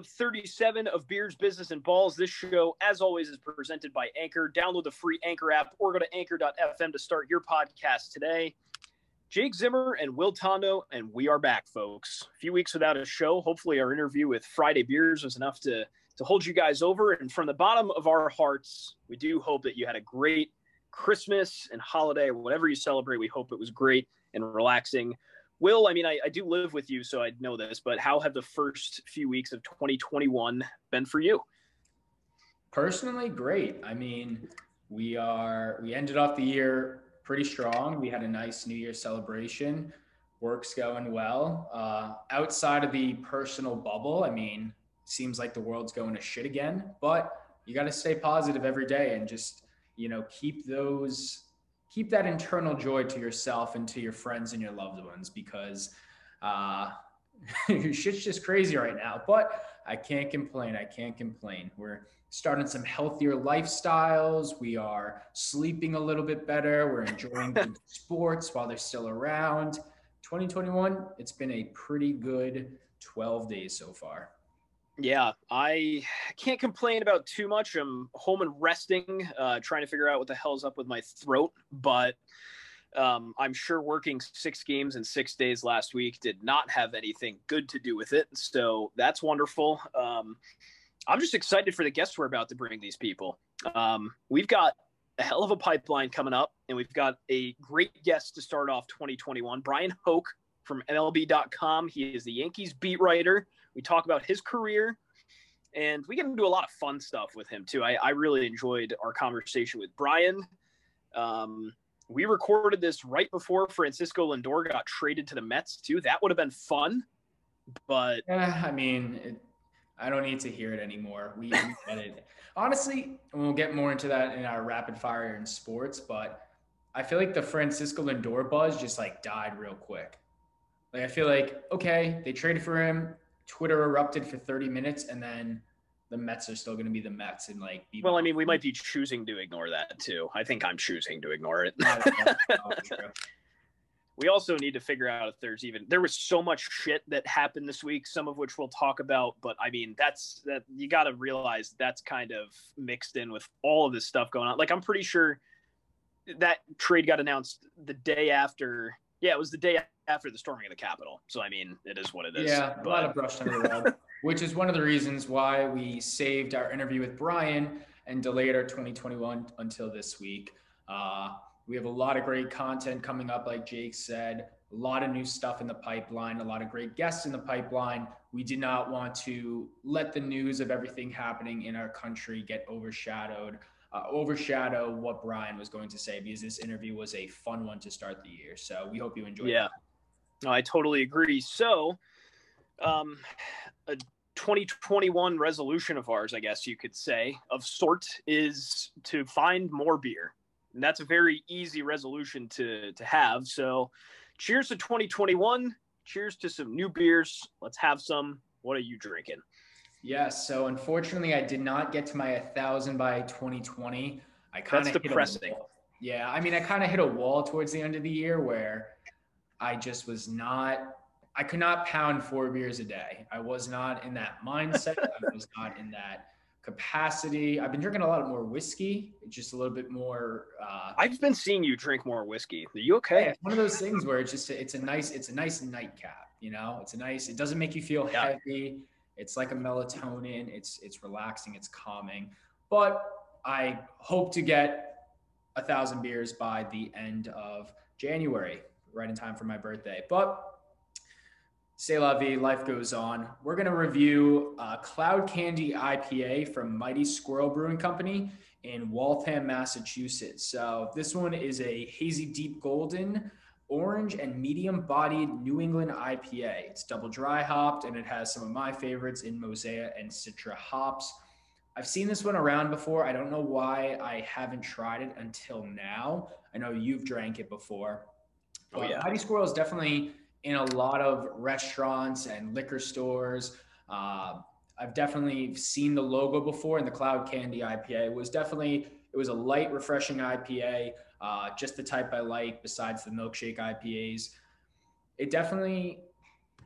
episode 37 of Beers, Business, and Balls. This show, as always, is presented by Anchor. Download the free Anchor app or go to anchor.fm to start your podcast today. Jake Zimmer and Will Tondo, and we are back, folks. A few weeks without a show. Hopefully, our interview with Friday Beers was enough to, to hold you guys over. And from the bottom of our hearts, we do hope that you had a great Christmas and holiday, whatever you celebrate. We hope it was great and relaxing. Will, I mean, I, I do live with you, so I know this, but how have the first few weeks of 2021 been for you? Personally, great. I mean, we are we ended off the year pretty strong. We had a nice New Year celebration. Work's going well. Uh, outside of the personal bubble, I mean, seems like the world's going to shit again. But you got to stay positive every day and just you know keep those keep that internal joy to yourself and to your friends and your loved ones because uh, shit's just crazy right now. But I can't complain. I can't complain. We're starting some healthier lifestyles. We are sleeping a little bit better. We're enjoying sports while they're still around. 2021, it's been a pretty good 12 days so far. Yeah, I can't complain about too much. I'm home and resting, uh, trying to figure out what the hell's up with my throat. But um, I'm sure working six games in six days last week did not have anything good to do with it. So that's wonderful. Um, I'm just excited for the guests we're about to bring these people. Um, we've got a hell of a pipeline coming up, and we've got a great guest to start off 2021. Bryan Hoch from MLB.com. He is the Yankees beat writer we talk about his career, and we get into a lot of fun stuff with him too. I, I really enjoyed our conversation with Bryan. Um, we recorded this right before Francisco Lindor got traded to the Mets too. That would have been fun, but yeah, I mean, it, I don't need to hear it anymore. We, we get it. Honestly, we'll get more into that in our rapid fire in sports, but I feel like the Francisco Lindor buzz just like died real quick. Like I feel like okay, they traded for him. Twitter erupted for 30 minutes and then the Mets are still going to be the Mets and like. well, I mean, we might be choosing to ignore that too. I think I'm choosing to ignore it. we also need to figure out if there's even there was so much shit that happened this week, some of which we'll talk about. But I mean, that's that you got to realize that's kind of mixed in with all of this stuff going on. Like, I'm pretty sure that trade got announced the day after. Yeah, it was the day after the storming of the Capitol. So I mean, it is what it is. Yeah, but... a lot of brush under the rug, which is one of the reasons why we saved our interview with Bryan and delayed our 2021 until this week. Uh, we have a lot of great content coming up, like Jake said. A lot of new stuff in the pipeline, a lot of great guests in the pipeline. We did not want to let the news of everything happening in our country get overshadowed uh, overshadow what Bryan was going to say because this interview was a fun one to start the year. So we hope you enjoyed. Yeah, no, I totally agree. So, um, a 2021 resolution of ours, I guess you could say, of sort, is to find more beer. And that's a very easy resolution to to have. So, cheers to 2021. Cheers to some new beers. Let's have some. What are you drinking? Yes. So unfortunately, I did not get to my 1,000 by 2020. I kind of depressing. Yeah, I mean, I kind of hit a wall towards the end of the year where I just was not. I could not pound four beers a day. I was not in that mindset. I was not in that capacity. I've been drinking a lot more whiskey, just a little bit more. Uh, I've been seeing you drink more whiskey. Are you okay? Yeah, it's one of those things where it's just it's a nice it's a nice nightcap. You know, it's a nice. It doesn't make you feel yeah. heavy. It's like a melatonin. It's it's relaxing. It's calming. But I hope to get a thousand beers by the end of January, right in time for my birthday. But say la vie, life goes on. We're gonna review Cloud Candy IPA from Mighty Squirrel Brewing Company in Waltham, Massachusetts. So this one is a hazy deep golden orange and medium bodied New England IPA. It's double dry hopped and it has some of my favorites in Mosaic and Citra hops. I've seen this one around before. I don't know why I haven't tried it until now. I know you've drank it before. Oh, yeah. Mighty Squirrel is definitely in a lot of restaurants and liquor stores. Uh, I've definitely seen the logo before, and the Cloud Candy IPA it was definitely it was a light, refreshing IPA uh, just the type I like besides the milkshake IPAs. It definitely,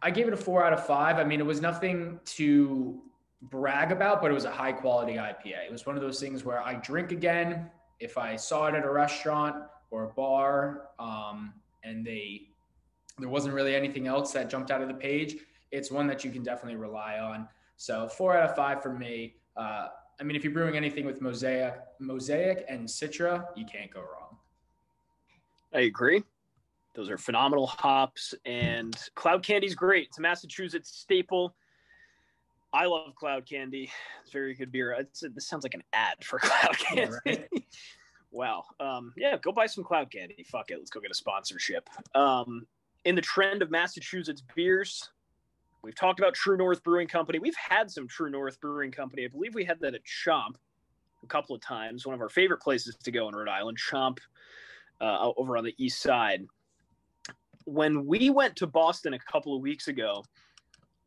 I gave it a four out of five. I mean, it was nothing to brag about, but it was a high quality IPA. It was one of those things where I drink again if I saw it at a restaurant or a bar, there wasn't really anything else that jumped out of the page. It's one that you can definitely rely on. So four out of five for me. Uh, I mean, if you're brewing anything with Mosaic, Mosaic and Citra, you can't go wrong. I agree. Those are phenomenal hops, and Cloud Candy's great. It's a Massachusetts staple. I love Cloud Candy. It's very good beer. It's, this sounds like an ad for Cloud Candy. Yeah, right? wow. Um, yeah, go buy some Cloud Candy. Fuck it. Let's go get a sponsorship. Um, in the trend of Massachusetts beers, we've talked about True North Brewing Company. We've had some True North Brewing Company. I believe we had that at Chomp a couple of times. One of our favorite places to go in Rhode Island, Chomp, uh, over on the east side when we went to Boston a couple of weeks ago,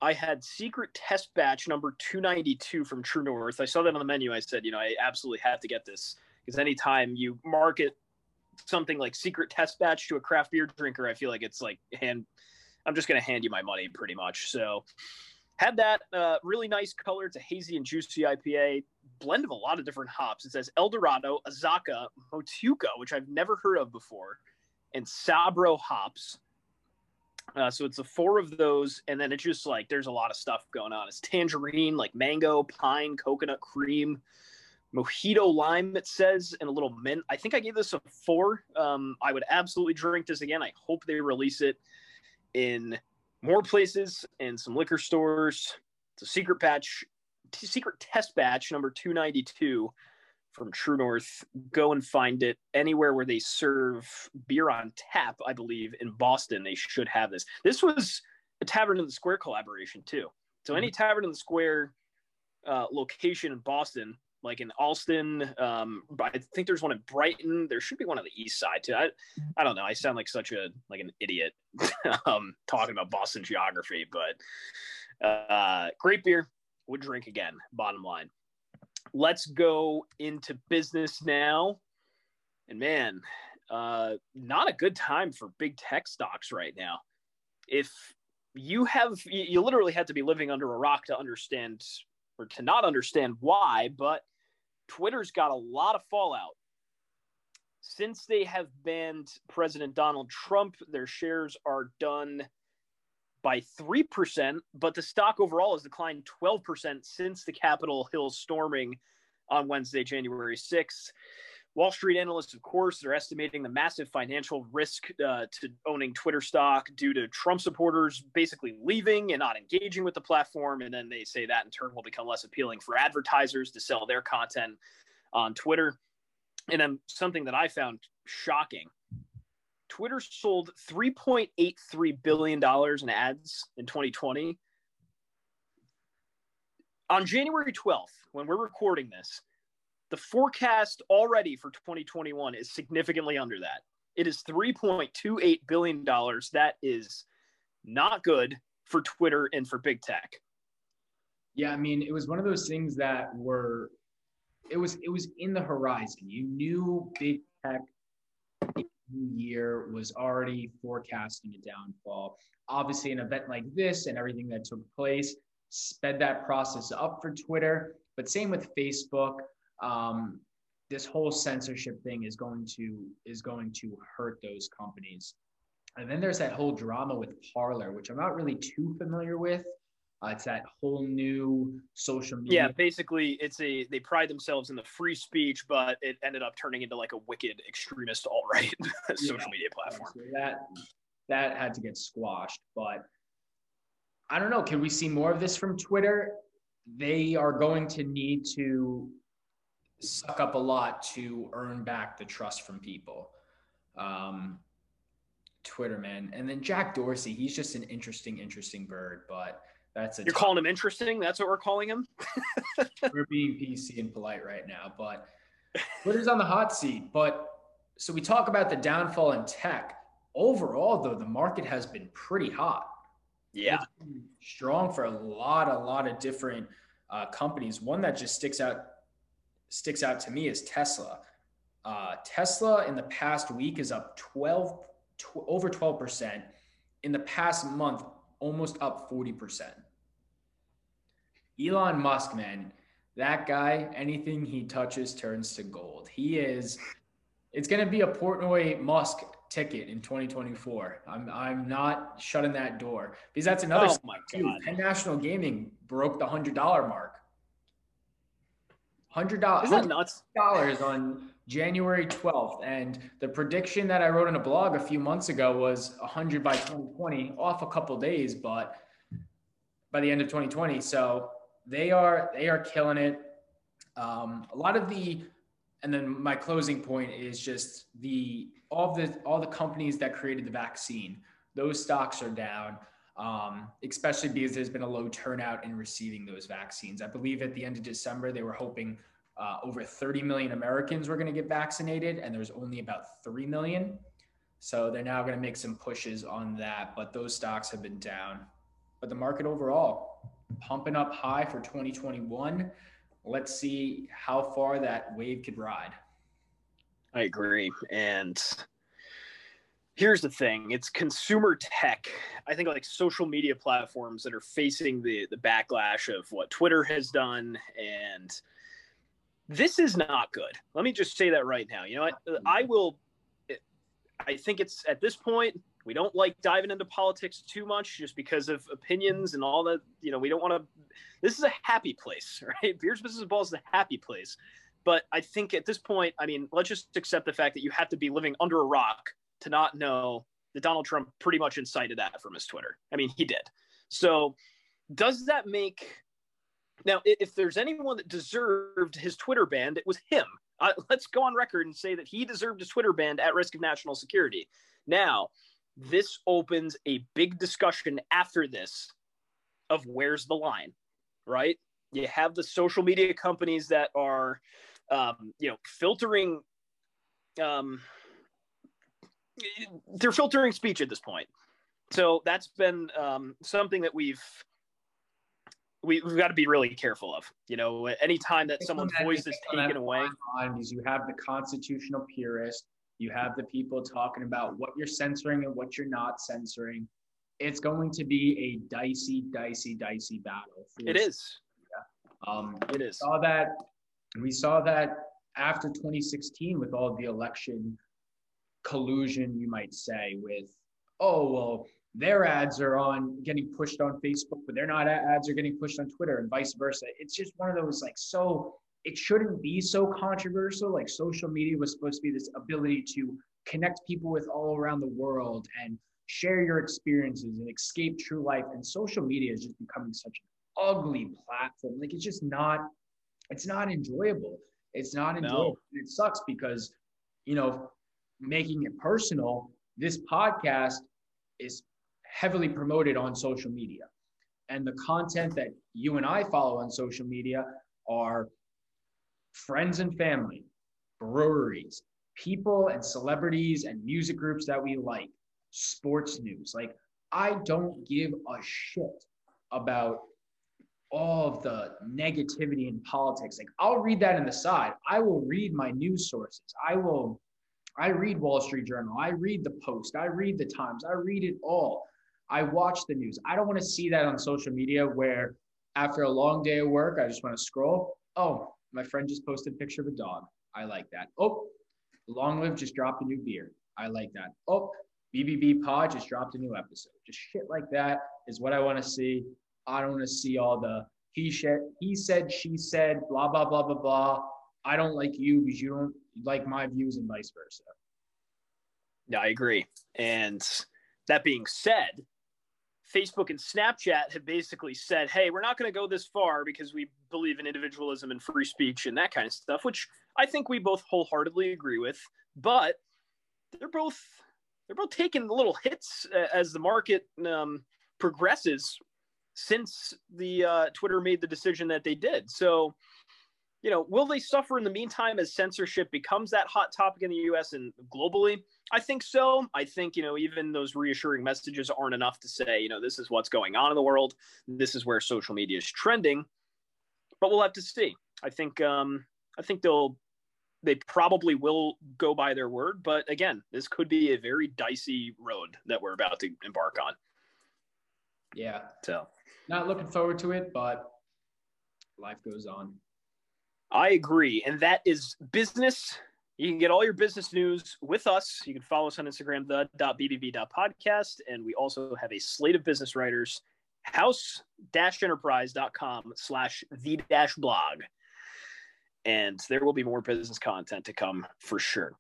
I had secret test batch number 292 from True North. I saw that on the menu. I said, you know, I absolutely have to get this because anytime you market something like secret test batch to a craft beer drinker, I feel like it's like hand. I'm just to hand you my money pretty much. So had that uh, really nice color. It's a hazy and juicy IPA blend of a lot of different hops. It says El Dorado, Azacca, Motueka, which I've never heard of before, and Sabro hops. Uh, so it's the four of those, and then it's just like there's a lot of stuff going on. It's tangerine, like mango, pine, coconut cream, mojito lime. It says, and a little mint. I think I gave this a four. Um, I would absolutely drink this again. I hope they release it in more places and some liquor stores. It's a secret batch, secret test batch number two ninety two from True North. Go and find it anywhere where they serve beer on tap. I believe in Boston they should have this. This was a Tavern in the Square collaboration too. So any mm-hmm. Tavern in the Square uh, location in Boston, like in Allston, um, I think there's one in Brighton. There should be one on the east side too. I, I don't know. I sound like such a like an idiot um, talking about Boston geography, but uh, great beer. Would drink again. Bottom line let's go into business now. And man, uh, not a good time for big tech stocks right now. If you have, you literally had to be living under a rock to understand or to not understand why, but Twitter's got a lot of fallout. Since they have banned President Donald Trump, their shares are done by 3%, but the stock overall has declined 12% since the Capitol Hill storming on Wednesday, January 6th. Wall Street analysts, of course, are estimating the massive financial risk uh, to owning Twitter stock due to Trump supporters basically leaving and not engaging with the platform. And then they say that in turn will become less appealing for advertisers to sell their content on Twitter. And then something that I found shocking Twitter sold $3.83 billion in ads in 2020. On January 12th, when we're recording this, the forecast already for 2021 is significantly under that. It is $3.28 billion. That is not good for Twitter and for big tech. Yeah, I mean, it was one of those things that were it was it was in the horizon. You knew big tech year was already forecasting a downfall. Obviously, an event like this and everything that took place sped that process up for Twitter. But same with Facebook. Um, this whole censorship thing is going to is going to hurt those companies. And then there's that whole drama with Parler, which I'm not really too familiar with. Uh, it's that whole new social media. Yeah, basically, it's a they pride themselves in the free speech, but it ended up turning into like a wicked extremist alt right social yeah. media platform. So that that had to get squashed, but I don't know. Can we see more of this from Twitter? They are going to need to suck up a lot to earn back the trust from people. Um, Twitter, man. And then Jack Dorsey, he's just an interesting, interesting bird, but that's a You're calling him interesting? That's what we're calling him? we're being PC and polite right now, but Twitter's on the hot seat. But so we talk about the downfall in tech. Overall, though, the market has been pretty hot. Yeah. Strong for a lot, a lot of different uh, companies. One that just sticks out sticks out to me is Tesla. Uh, Tesla in the past week is up 12 tw- over 12%. In the past month, almost up 40%. Elon Musk, man, that guy, anything he touches turns to gold. He is. It's going to be a Portnoy Musk ticket in 2024. I'm I'm not shutting that door because that's another. Oh my god! Penn National Gaming broke the hundred dollar mark. Hundred dollars. Is that nuts? Dollars on January 12th, and the prediction that I wrote in a blog a few months ago was 100 by 2020, off a couple days, but by the end of 2020. So they are they are killing it. Um, a lot of the and then my closing point is just the all the all the companies that created the vaccine those stocks are down um, especially because there's been a low turnout in receiving those vaccines i believe at the end of december they were hoping uh, over 30 million americans were going to get vaccinated and there's only about 3 million so they're now going to make some pushes on that but those stocks have been down but the market overall pumping up high for 2021 let's see how far that wave could ride. I agree. And here's the thing it's consumer tech. I think like social media platforms that are facing the the backlash of what twitter has done and this is not good. Let me just say that right now. You know i, mm-hmm. I will i think it's at this point we don't like diving into politics too much just because of opinions and all that you know we don't want to this is a happy place right? Beers business balls is a happy place. But i think at this point i mean let's just accept the fact that you have to be living under a rock to not know that donald trump pretty much incited that from his twitter i mean he did so does that make now if there's anyone that deserved his twitter ban it was him uh, let's go on record and say that he deserved his twitter ban at risk of national security now this opens a big discussion after this of where's the line, right? You have the social media companies that are, um, you know, filtering. Um, they're filtering speech at this point, so that's been um, something that we've we, have got to be really careful of. You know, anytime that someone's voice is taken away, is you have the constitutional purist you have the people talking about what you're censoring and what you're not censoring. It's going to be a dicey, dicey, dicey battle. It is. Um, it is. Saw that. We saw that after 2016 with all the election collusion, you might say, with oh well, their ads are on getting pushed on Facebook, but they're not ads are getting pushed on Twitter, and vice versa. It's just one of those like so it shouldn't be so controversial. Like social media was supposed to be this ability to connect people with all around the world and share your experiences and escape true life. And social media is just becoming such an ugly platform. Like it's just not, it's not enjoyable. It's not enjoyable. No. It sucks because, you know, making it personal, this podcast is heavily promoted on social media. And the content that you and I follow on social media are friends and family, breweries, people and celebrities and music groups that we like, sports news. Like, I don't give a shit about all of the negativity in politics. Like, I'll read that in the side. I will read my news sources. I will, I read Wall Street Journal. I read the Post. I read the Times. I read it all. I watch the news. I don't want to see that on social media where after a long day of work, I just want to scroll. Oh, my friend just posted a picture of a dog. I like that. Oh, Long Live just dropped a new beer. I like that. Oh, BBB Pod just dropped a new episode. Just shit like that is what I want to see. I don't want to see all the he said, he said, she said, blah blah blah blah blah. I don't like you because you don't like my views and vice versa. Yeah, I agree. And that being said, Facebook and Snapchat have basically said, hey, we're not going to go this far because we believe in individualism and free speech and that kind of stuff, which I think we both wholeheartedly agree with. But they're both they're both taking little hits as the market um, progresses since the uh, Twitter made the decision that they did. So you know, will they suffer in the meantime as censorship becomes that hot topic in the US and globally? I think so. I think, you know, even those reassuring messages aren't enough to say, you know, this is what's going on in the world. This is where social media is trending. But we'll have to see. I think um I think they'll they probably will go by their word, but again, this could be a very dicey road that we're about to embark on. Yeah. So, not looking forward to it, but life goes on. I agree. And that is business. You can get all your business news with us. You can follow us on Instagram, the.bbb.podcast. And we also have a slate of business writers, house-enterprise.com slash the-blog. And there will be more business content to come for sure.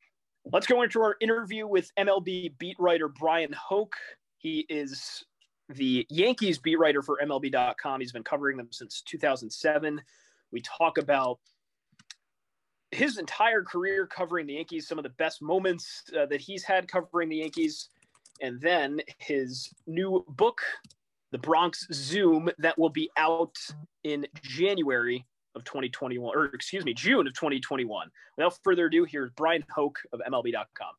Let's go into our interview with MLB beat writer Bryan Hoch. He is the Yankees beat writer for MLB.com. He's been covering them since 2007. We talk about his entire career covering the Yankees, some of the best moments uh, that he's had covering the Yankees, and then his new book, The Bronx Zoom, that will be out in January of 2021, or excuse me, June of 2021. Without further ado, here's Bryan Hoch of MLB.com.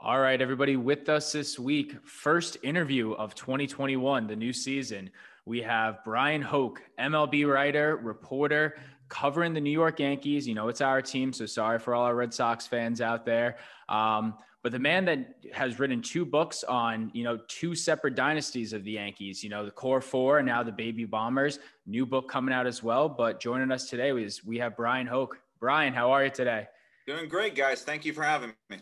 All right, everybody, with us this week, first interview of 2021, the new season. We have Bryan Hoch, MLB writer, reporter, covering the New York Yankees. You know, it's our team, so sorry for all our Red Sox fans out there. Um, but the man that has written two books on, you know, two separate dynasties of the Yankees, you know, the core four and now the baby bombers, new book coming out as well. But joining us today is we have Bryan Hoch. Bryan, how are you today? Doing great, guys. Thank you for having me.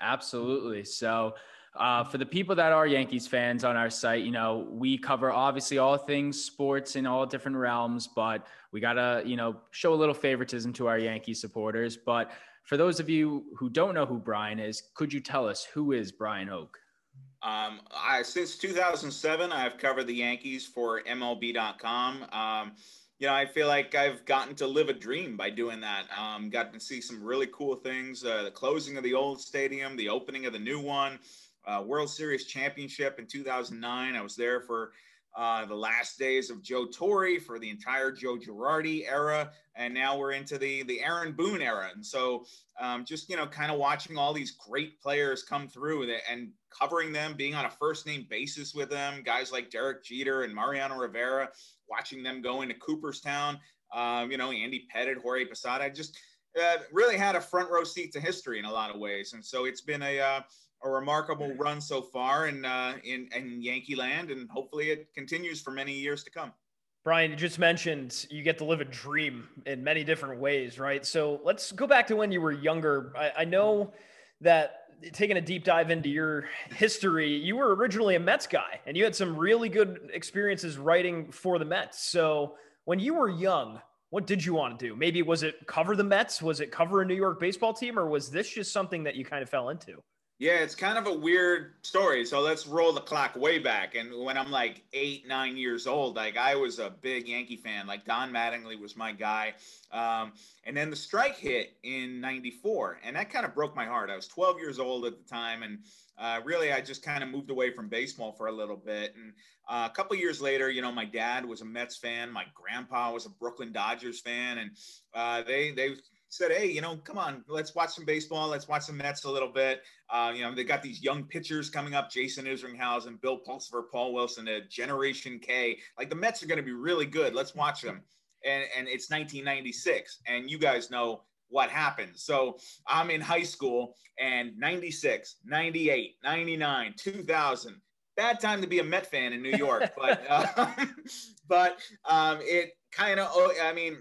Absolutely. So, uh, for the people that are Yankees fans on our site, you know, we cover obviously all things sports in all different realms, but we got to, you know, show a little favoritism to our Yankee supporters. But for those of you who don't know who Bryan is, could you tell us who is Bryan Hoch? Um, I, since 2007, I've covered the Yankees for MLB.com. Um, you know, I feel like I've gotten to live a dream by doing that. Um, got to see some really cool things: uh, the closing of the old stadium, the opening of the new one uh, World Series championship in 2009. I was there for uh, the last days of Joe Torre for the entire Joe Girardi era, and now we're into the the Aaron Boone era. And so, um, just you know, kind of watching all these great players come through and covering them, being on a first name basis with them, guys like Derek Jeter and Mariano Rivera, watching them go into Cooperstown. Um, you know, Andy Pettitte, Jorge Posada, just uh, really had a front row seat to history in a lot of ways. And so it's been a uh, a remarkable run so far in uh, in, in Yankee land, and hopefully it continues for many years to come. Bryan, you just mentioned you get to live a dream in many different ways, right? So let's go back to when you were younger. I, I know that taking a deep dive into your history, you were originally a Mets guy, and you had some really good experiences writing for the Mets. So when you were young, what did you want to do? Maybe was it cover the Mets? Was it cover a New York baseball team, or was this just something that you kind of fell into? Yeah, it's kind of a weird story. So let's roll the clock way back. And when I'm like eight, nine years old, like I was a big Yankee fan. Like Don Mattingly was my guy. Um, and then the strike hit in 94. And that kind of broke my heart. I was 12 years old at the time. And uh, really, I just kind of moved away from baseball for a little bit. And uh, a couple years later, you know, my dad was a Mets fan. My grandpa was a Brooklyn Dodgers fan. And uh, they, they said, "Hey, you know, come on, let's watch some baseball. Let's watch some Mets a little bit. Uh, you know, they got these young pitchers coming up: Jason Isringhausen, Bill Pulsipher, Paul Wilson, a Generation K. Like the Mets are going to be really good. Let's watch them." And and it's 1996, and you guys know what happened. So I'm in high school, and 96, 98, 99, 2000. Bad time to be a Met fan in New York, but uh, but um, it kind of. Oh, I mean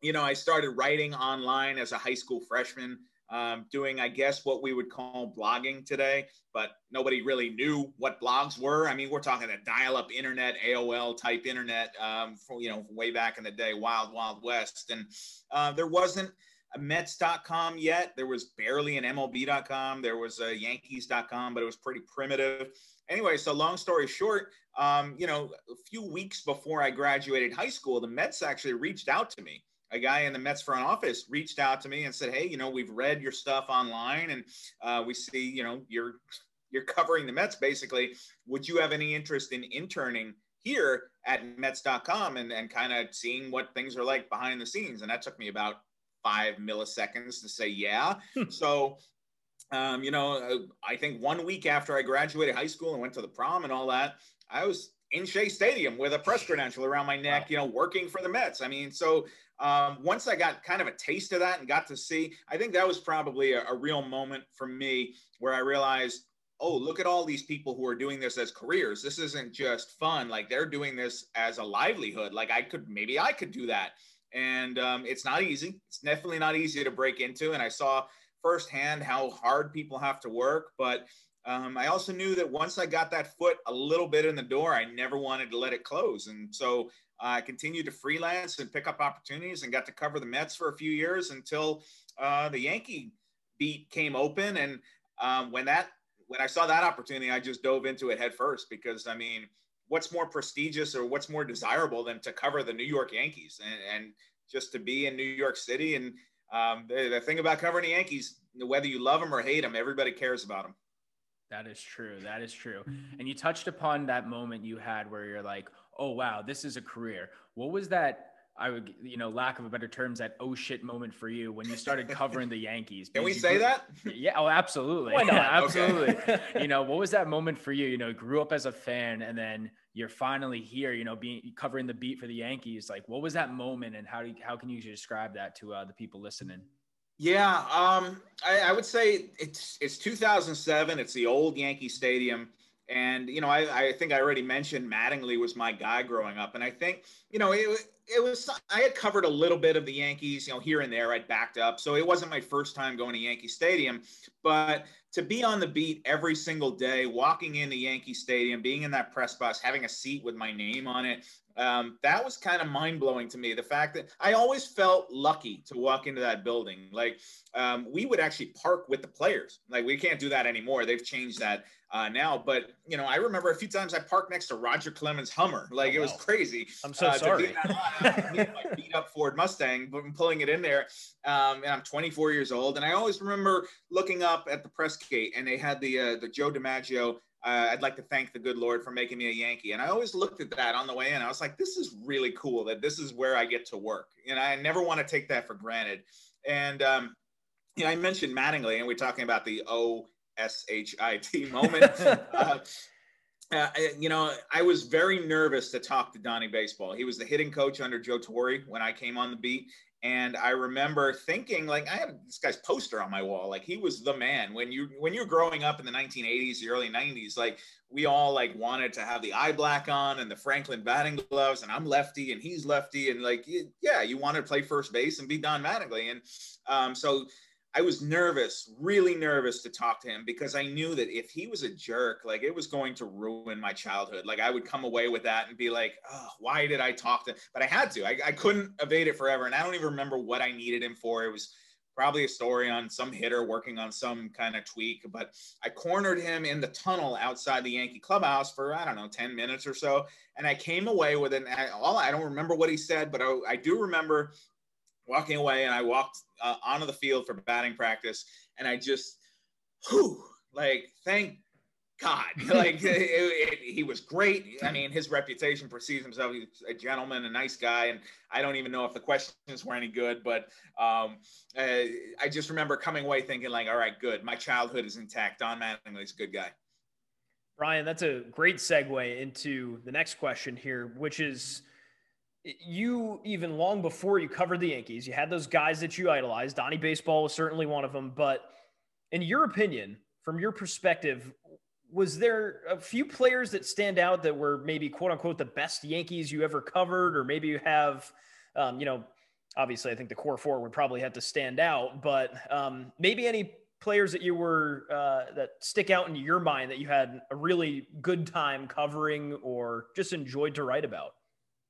you know, I started writing online as a high school freshman, um, doing, I guess, what we would call blogging today, but nobody really knew what blogs were. I mean, we're talking a dial up internet, AOL type internet, um, you know, way back in the day, wild, wild west. And uh, there wasn't a Mets.com yet. There was barely an MLB.com. There was a Yankees.com, but it was pretty primitive. Anyway, so long story short, um, you know, a few weeks before I graduated high school, the Mets actually reached out to me a guy in the Mets front office reached out to me and said, "Hey, you know, we've read your stuff online, and uh, we see, you know, you're you're covering the Mets. Basically, would you have any interest in interning here at Mets.com and and kind of seeing what things are like behind the scenes?" And that took me about five milliseconds to say yeah. Hmm. so. Um, you know, uh, I think one week after I graduated high school and went to the prom and all that, I was in Shea Stadium with a press credential around my neck, you know, working for the Mets. I mean, so um, once I got kind of a taste of that and got to see, I think that was probably a, a real moment for me where I realized oh, look at all these people who are doing this as careers. This isn't just fun. Like they're doing this as a livelihood. Like I could, maybe I could do that. And um, it's not easy. It's definitely not easy to break into. And I saw firsthand how hard people have to work. But um, I also knew that once I got that foot a little bit in the door, I never wanted to let it close. And so I continued to freelance and pick up opportunities and got to cover the Mets for a few years until uh, the Yankee beat came open. And um, when that when I saw that opportunity, I just dove into it head first because I mean, what's more prestigious or what's more desirable than to cover the New York Yankees and, and just to be in New York City? And um, the, the thing about covering the Yankees, whether you love them or hate them, everybody cares about them. That is true. That is true. And you touched upon that moment you had where you're like, oh, wow, this is a career. What was that? I would, you know, lack of a better terms, that oh shit moment for you when you started covering the Yankees. Can we say grew, that? Yeah. Oh, absolutely. Why not? absolutely. You know, what was that moment for you? You know, grew up as a fan and then you're finally here, you know, being covering the beat for the Yankees. Like, what was that moment and how do you, how can you describe that to uh, the people listening? Yeah, um, I, I, would say it's it's 2007. It's the old Yankee Stadium, and you know I, I think I already mentioned Mattingly was my guy growing up, and I think you know it it was I had covered a little bit of the Yankees, you know, here and there. I'd backed up, so it wasn't my first time going to Yankee Stadium, but to be on the beat every single day, walking into Yankee Stadium, being in that press box, having a seat with my name on it, um, that was kind of mind blowing to me. The fact that I always felt lucky to walk into that building. Like um, we would actually park with the players. Like we can't do that anymore. They've changed that uh, now. But you know, I remember a few times I parked next to Roger Clemens' Hummer. Like oh, it was crazy. I'm so uh, sorry. my beat up Ford Mustang, but I'm pulling it in there. Um, and I'm 24 years old, and I always remember looking up at the press gate, and they had the uh, the Joe DiMaggio uh, I'd like to thank the good Lord for making me a Yankee. And I always looked at that on the way in. I was like, this is really cool that this is where I get to work. And I never want to take that for granted. And, um, you know, I mentioned Mattingly, and we're talking about the O S H I T moment. uh, uh, you know, I was very nervous to talk to Donnie Baseball. He was the hitting coach under Joe Torre when I came on the beat, and I remember thinking, like, I had this guy's poster on my wall. Like, he was the man. When you when you're growing up in the 1980s, the early 90s, like we all like wanted to have the eye black on and the Franklin batting gloves, and I'm lefty and he's lefty, and like, yeah, you wanted to play first base and be Don Mattingly. And um, so I was nervous, really nervous to talk to him because I knew that if he was a jerk, like it was going to ruin my childhood. Like I would come away with that and be like, oh, why did I talk to him? But I had to. I, I couldn't evade it forever. And I don't even remember what I needed him for. It was probably a story on some hitter working on some kind of tweak. But I cornered him in the tunnel outside the Yankee clubhouse for, I don't know, 10 minutes or so. And I came away with an, all I don't remember what he said, but I, I do remember walking away and I walked uh, onto the field for batting practice and I just, whew, like, thank God, like it, it, he was great. I mean, his reputation precedes himself. He's a gentleman, a nice guy, and I don't even know if the questions were any good, but um, uh, I just remember coming away thinking, like, all right, good. My childhood is intact. Don Mattingly's a good guy. Bryan, that's a great segue into the next question here, which is you even long before you covered the Yankees, you had those guys that you idolized. Donnie Baseball was certainly one of them. But in your opinion, from your perspective, was there a few players that stand out that were maybe quote unquote the best Yankees you ever covered, or maybe you have, um, you know, obviously I think the core four would probably have to stand out, but um, maybe any players that you were uh, that stick out in your mind that you had a really good time covering or just enjoyed to write about.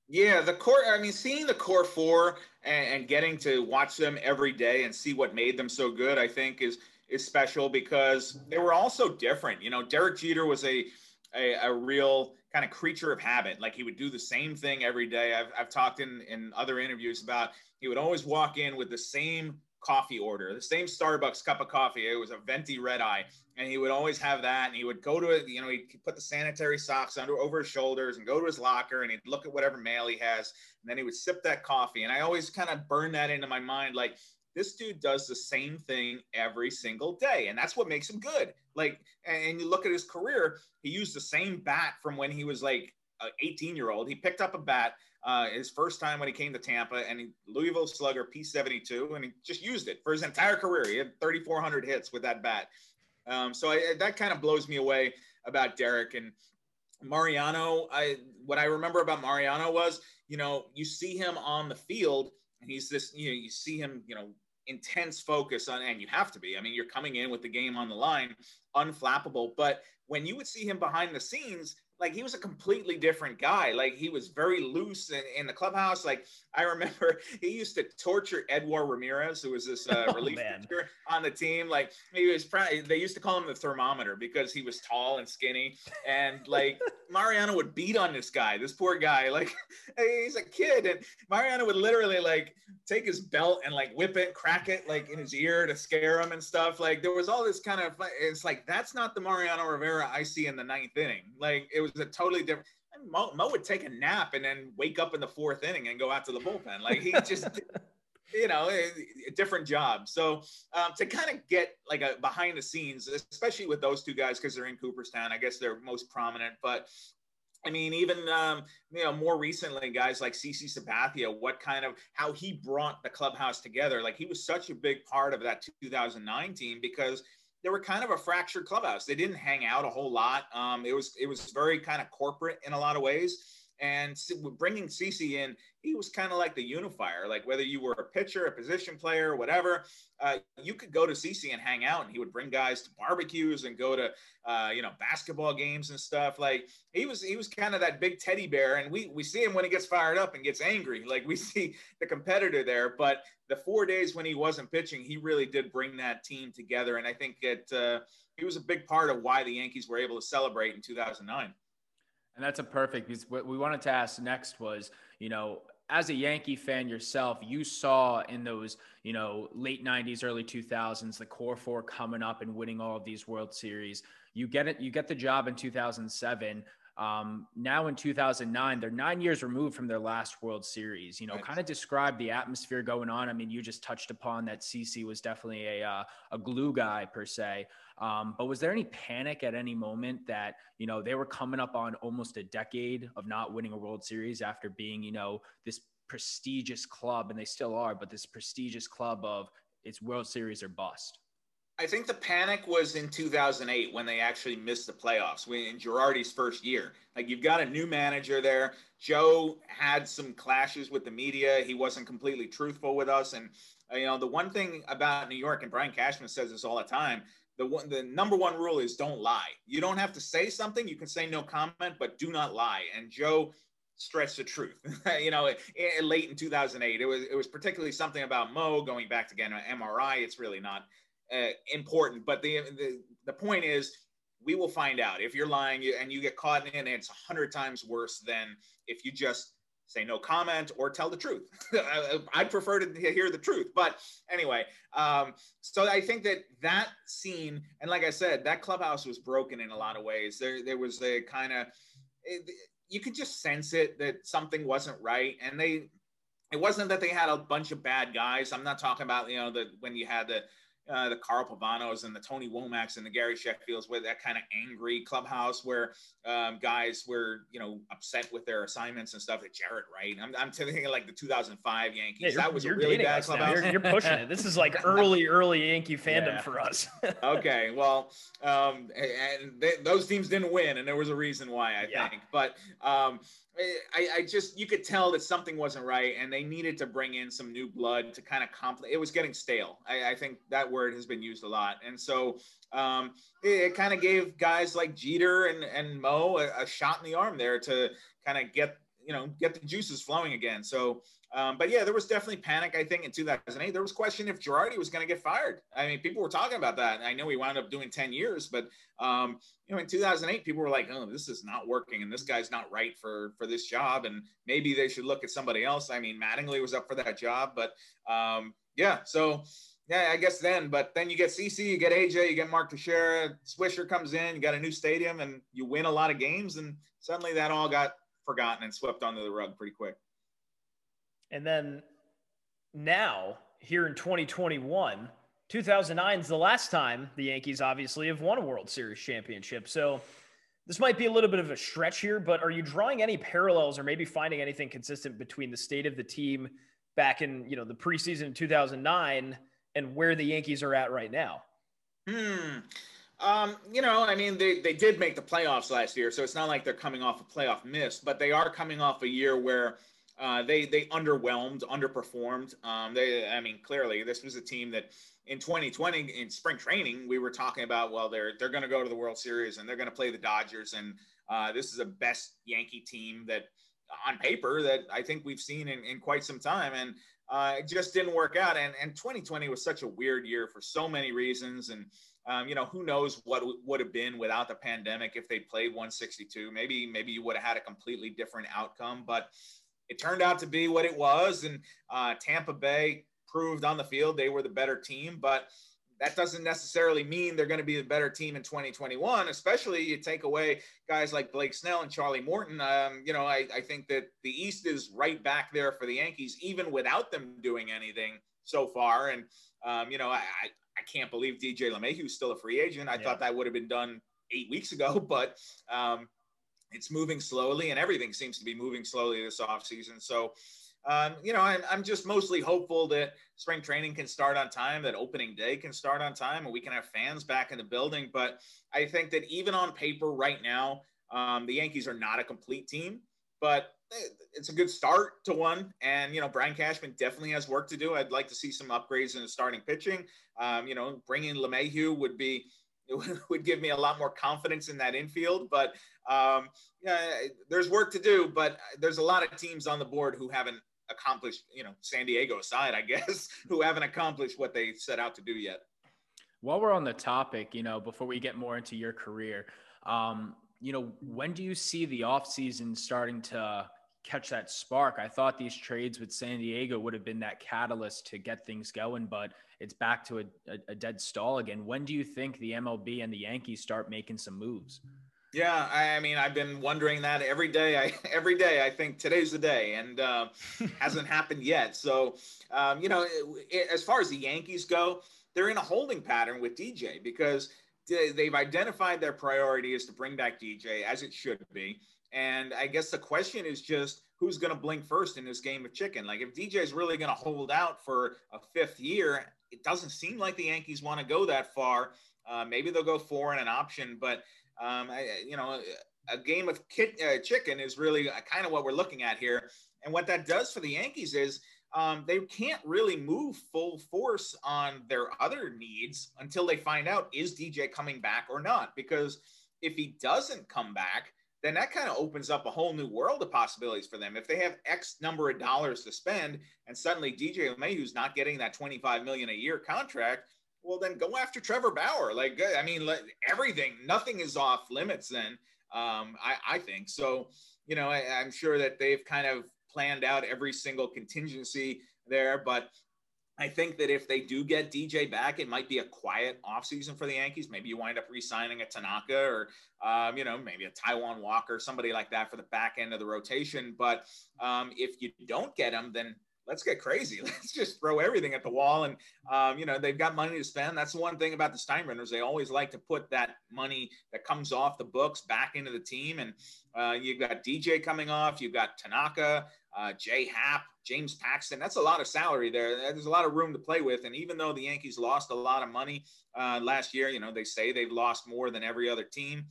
Yeah, the core. I mean, seeing the core four and, and, getting to watch them every day and see what made them so good, I think is is special because they were all so different. You know, Derek Jeter was a a, a real kind of creature of habit. Like he would do the same thing every day. I've I've talked in in other interviews about he would always walk in with the same coffee order, the same Starbucks cup of coffee. It was a venti red eye and he would always have that. And he would go to it, you know, he'd put the sanitary socks under over his shoulders and go to his locker and he'd look at whatever mail he has. And then he would sip that coffee. And I always kind of burn that into my mind, like this dude does the same thing every single day, and that's what makes him good. Like, and you look at his career, he used the same bat from when he was like an 18 year old. He picked up a bat uh, his first time when he came to Tampa, and he, Louisville Slugger P72, and he just used it for his entire career. He had 3,400 hits with that bat. Um, so I, that kind of blows me away about Derek and Mariano. I what I remember about Mariano was, you know, you see him on the field, and he's this, you know, you see him, you know, intense focus on, and you have to be. I mean, you're coming in with the game on the line, unflappable. But when you would see him behind the scenes, like he was a completely different guy. Like he was very loose in, in the clubhouse. Like I remember he used to torture Edwar Ramirez, who was this uh, oh, relief pitcher on the team. Like he was, probably, they used to call him the thermometer because he was tall and skinny. And like Mariano would beat on this guy, this poor guy. Like he's a kid, and Mariano would literally like take his belt and like whip it, crack it like in his ear to scare him and stuff. Like there was all this kind of. It's like that's not the Mariano Rivera I see in the ninth inning. Like it was a totally different. Mo, Mo, would take a nap and then wake up in the fourth inning and go out to the bullpen. Like he just, you know, a, a, different job. So um, to kind of get like a behind the scenes, especially with those two guys because they're in Cooperstown, I guess they're most prominent. But I mean, even um, you know, more recently, guys like CC Sabathia, what kind of how he brought the clubhouse together. Like he was such a big part of that 2009 team because they were kind of a fractured clubhouse. They didn't hang out a whole lot. Um, it was it was very kind of corporate in a lot of ways. And bringing CC in, he was kind of like the unifier. Like whether you were a pitcher, a position player, whatever, uh, you could go to CC and hang out, and he would bring guys to barbecues and go to uh, you know basketball games and stuff. Like he was he was kind of that big teddy bear, and we we see him when he gets fired up and gets angry. Like we see the competitor there, but the four days when he wasn't pitching, he really did bring that team together, and I think that uh, he was a big part of why the Yankees were able to celebrate in 2009. And that's a perfect because what we wanted to ask next was, you know, as a Yankee fan yourself, you saw in those, you know, late 90s, early 2000s, the core four coming up and winning all of these World Series. You get it, you get the job in 2007. Um, now in 2009, they're nine years removed from their last World Series. You know, right. kind of describe the atmosphere going on. I mean, you just touched upon that CC was definitely a uh, a glue guy per se. Um, but was there any panic at any moment that you know they were coming up on almost a decade of not winning a World Series after being you know this prestigious club, and they still are, but this prestigious club of it's World Series or bust. I think the panic was in 2008 when they actually missed the playoffs in Girardi's first year. Like you've got a new manager there. Joe had some clashes with the media. He wasn't completely truthful with us. And you know, the one thing about New York, and Brian Cashman says this all the time, the one, the number one rule is don't lie. You don't have to say something. You can say no comment, but do not lie. And Joe stretched the truth. you know, it, it, late in 2008, it was it was particularly something about Mo going back to get an MRI. It's really not uh, important. But the, the the point is, we will find out if you're lying and you get caught in it. It's a hundred times worse than if you just say no comment or tell the truth. I'd prefer to hear the truth. But anyway, um, so I think that that scene, and like I said, that clubhouse was broken in a lot of ways. There, there was a kind of, you could just sense it that something wasn't right. And they, it wasn't that they had a bunch of bad guys. I'm not talking about, you know, the, when you had the, uh, the Carl Pavanos and the Tony Womacks and the Gary Sheffields with that kind of angry clubhouse where um, guys were, you know, upset with their assignments and stuff. Like Jaret Wright. I'm, I'm thinking like the 2005 Yankees. Yeah, that was a really bad clubhouse. You're, you're, pushing it. This is like early, early Yankee fandom yeah. for us. okay. Well, um, and they, those teams didn't win, and there was a reason why, I yeah. think. But um, I, I, just you could tell that something wasn't right, and they needed to bring in some new blood to kind of complete. It was getting stale. I, I, think that word has been used a lot, and so um, it, it kind of gave guys like Jeter and and Mo a, a shot in the arm there to kind of get you know get the juices flowing again. So um, but yeah, there was definitely panic. I think in 2008, there was question if Girardi was going to get fired. I mean, people were talking about that. I know he wound up doing 10 years, but um, you know, in 2008, people were like, "Oh, this is not working, and this guy's not right for for this job, and maybe they should look at somebody else." I mean, Mattingly was up for that job, but um, yeah, so yeah, I guess then. But then you get CC, you get AJ, you get Mark Teixeira, Swisher comes in, you got a new stadium, and you win a lot of games, and suddenly that all got forgotten and swept under the rug pretty quick. And then now, here in 2021, 2009 is the last time the Yankees obviously have won a World Series championship. So this might be a little bit of a stretch here, but are you drawing any parallels or maybe finding anything consistent between the state of the team back in, you know, the preseason in 2009 and where the Yankees are at right now? Hmm. Um, you know, I mean, they, they did make the playoffs last year, so it's not like they're coming off a playoff miss, but they are coming off a year where uh, they they underwhelmed, underperformed. Um, they, I mean, clearly this was a team that in 2020 in spring training we were talking about. Well, they're they're going to go to the World Series and they're going to play the Dodgers, and uh, this is a best Yankee team that on paper that I think we've seen in, in quite some time, and uh, it just didn't work out. And and 2020 was such a weird year for so many reasons, and um, you know, who knows what would have been without the pandemic if they played 162. Maybe maybe you would have had a completely different outcome, but it turned out to be what it was. And uh, Tampa Bay proved on the field they were the better team, but that doesn't necessarily mean they're going to be the better team in 2021, especially you take away guys like Blake Snell and Charlie Morton. Um, you know, I, I think that the East is right back there for the Yankees, even without them doing anything so far. And, um, you know, I, I can't believe DJ LeMahieu is still a free agent. I yeah. thought that would have been done eight weeks ago, but um, it's moving slowly, and everything seems to be moving slowly this offseason. So, um, you know, I'm, I'm just mostly hopeful that spring training can start on time, that opening day can start on time, and we can have fans back in the building. But I think that even on paper right now, um, the Yankees are not a complete team, but it's a good start to one. And, you know, Brian Cashman definitely has work to do. I'd like to see some upgrades in the starting pitching. Um, you know, bringing LeMahieu would be would give me a lot more confidence in that infield. But um, yeah, there's work to do. But there's a lot of teams on the board who haven't accomplished, you know, San Diego side, I guess, who haven't accomplished what they set out to do yet. While we're on the topic, you know, before we get more into your career, um, you know, when do you see the offseason starting to catch that spark? I thought these trades with San Diego would have been that catalyst to get things going, but it's back to a, a, a dead stall again. When do you think the MLB and the Yankees start making some moves? Yeah, I mean, I've been wondering that every day. I every day I think today's the day, and uh, hasn't happened yet. So, um, you know, it, it, as far as the Yankees go, they're in a holding pattern with DJ because they've identified their priority is to bring back DJ, as it should be. And I guess the question is just who's going to blink first in this game of chicken. Like if DJ is really going to hold out for a fifth year, it doesn't seem like the Yankees want to go that far. Uh, maybe they'll go four in an option, but um, I, you know, a game of kit, uh, chicken is really kind of what we're looking at here. And what that does for the Yankees is um, they can't really move full force on their other needs until they find out is DJ coming back or not. Because if he doesn't come back, then that kind of opens up a whole new world of possibilities for them. If they have X number of dollars to spend, and suddenly DJ LeMahieu's not getting that 25 million a year contract, well, then go after Trevor Bauer. Like, I mean, everything, nothing is off limits. Then um, I, I think so. You know, I, I'm sure that they've kind of planned out every single contingency there, but I think that if they do get DJ back, it might be a quiet offseason for the Yankees. Maybe you wind up re-signing a Tanaka or, um, you know, maybe a Taijuan Walker, somebody like that for the back end of the rotation. But um, if you don't get him, then let's get crazy. Let's just throw everything at the wall. And, um, you know, they've got money to spend. That's the one thing about the Steinbrenners. They always like to put that money that comes off the books back into the team. And uh, you've got DJ coming off, you've got Tanaka, uh, J.A. Happ, James Paxton. That's a lot of salary there. There's a lot of room to play with. And even though the Yankees lost a lot of money uh, last year, you know, they say they've lost more than every other team.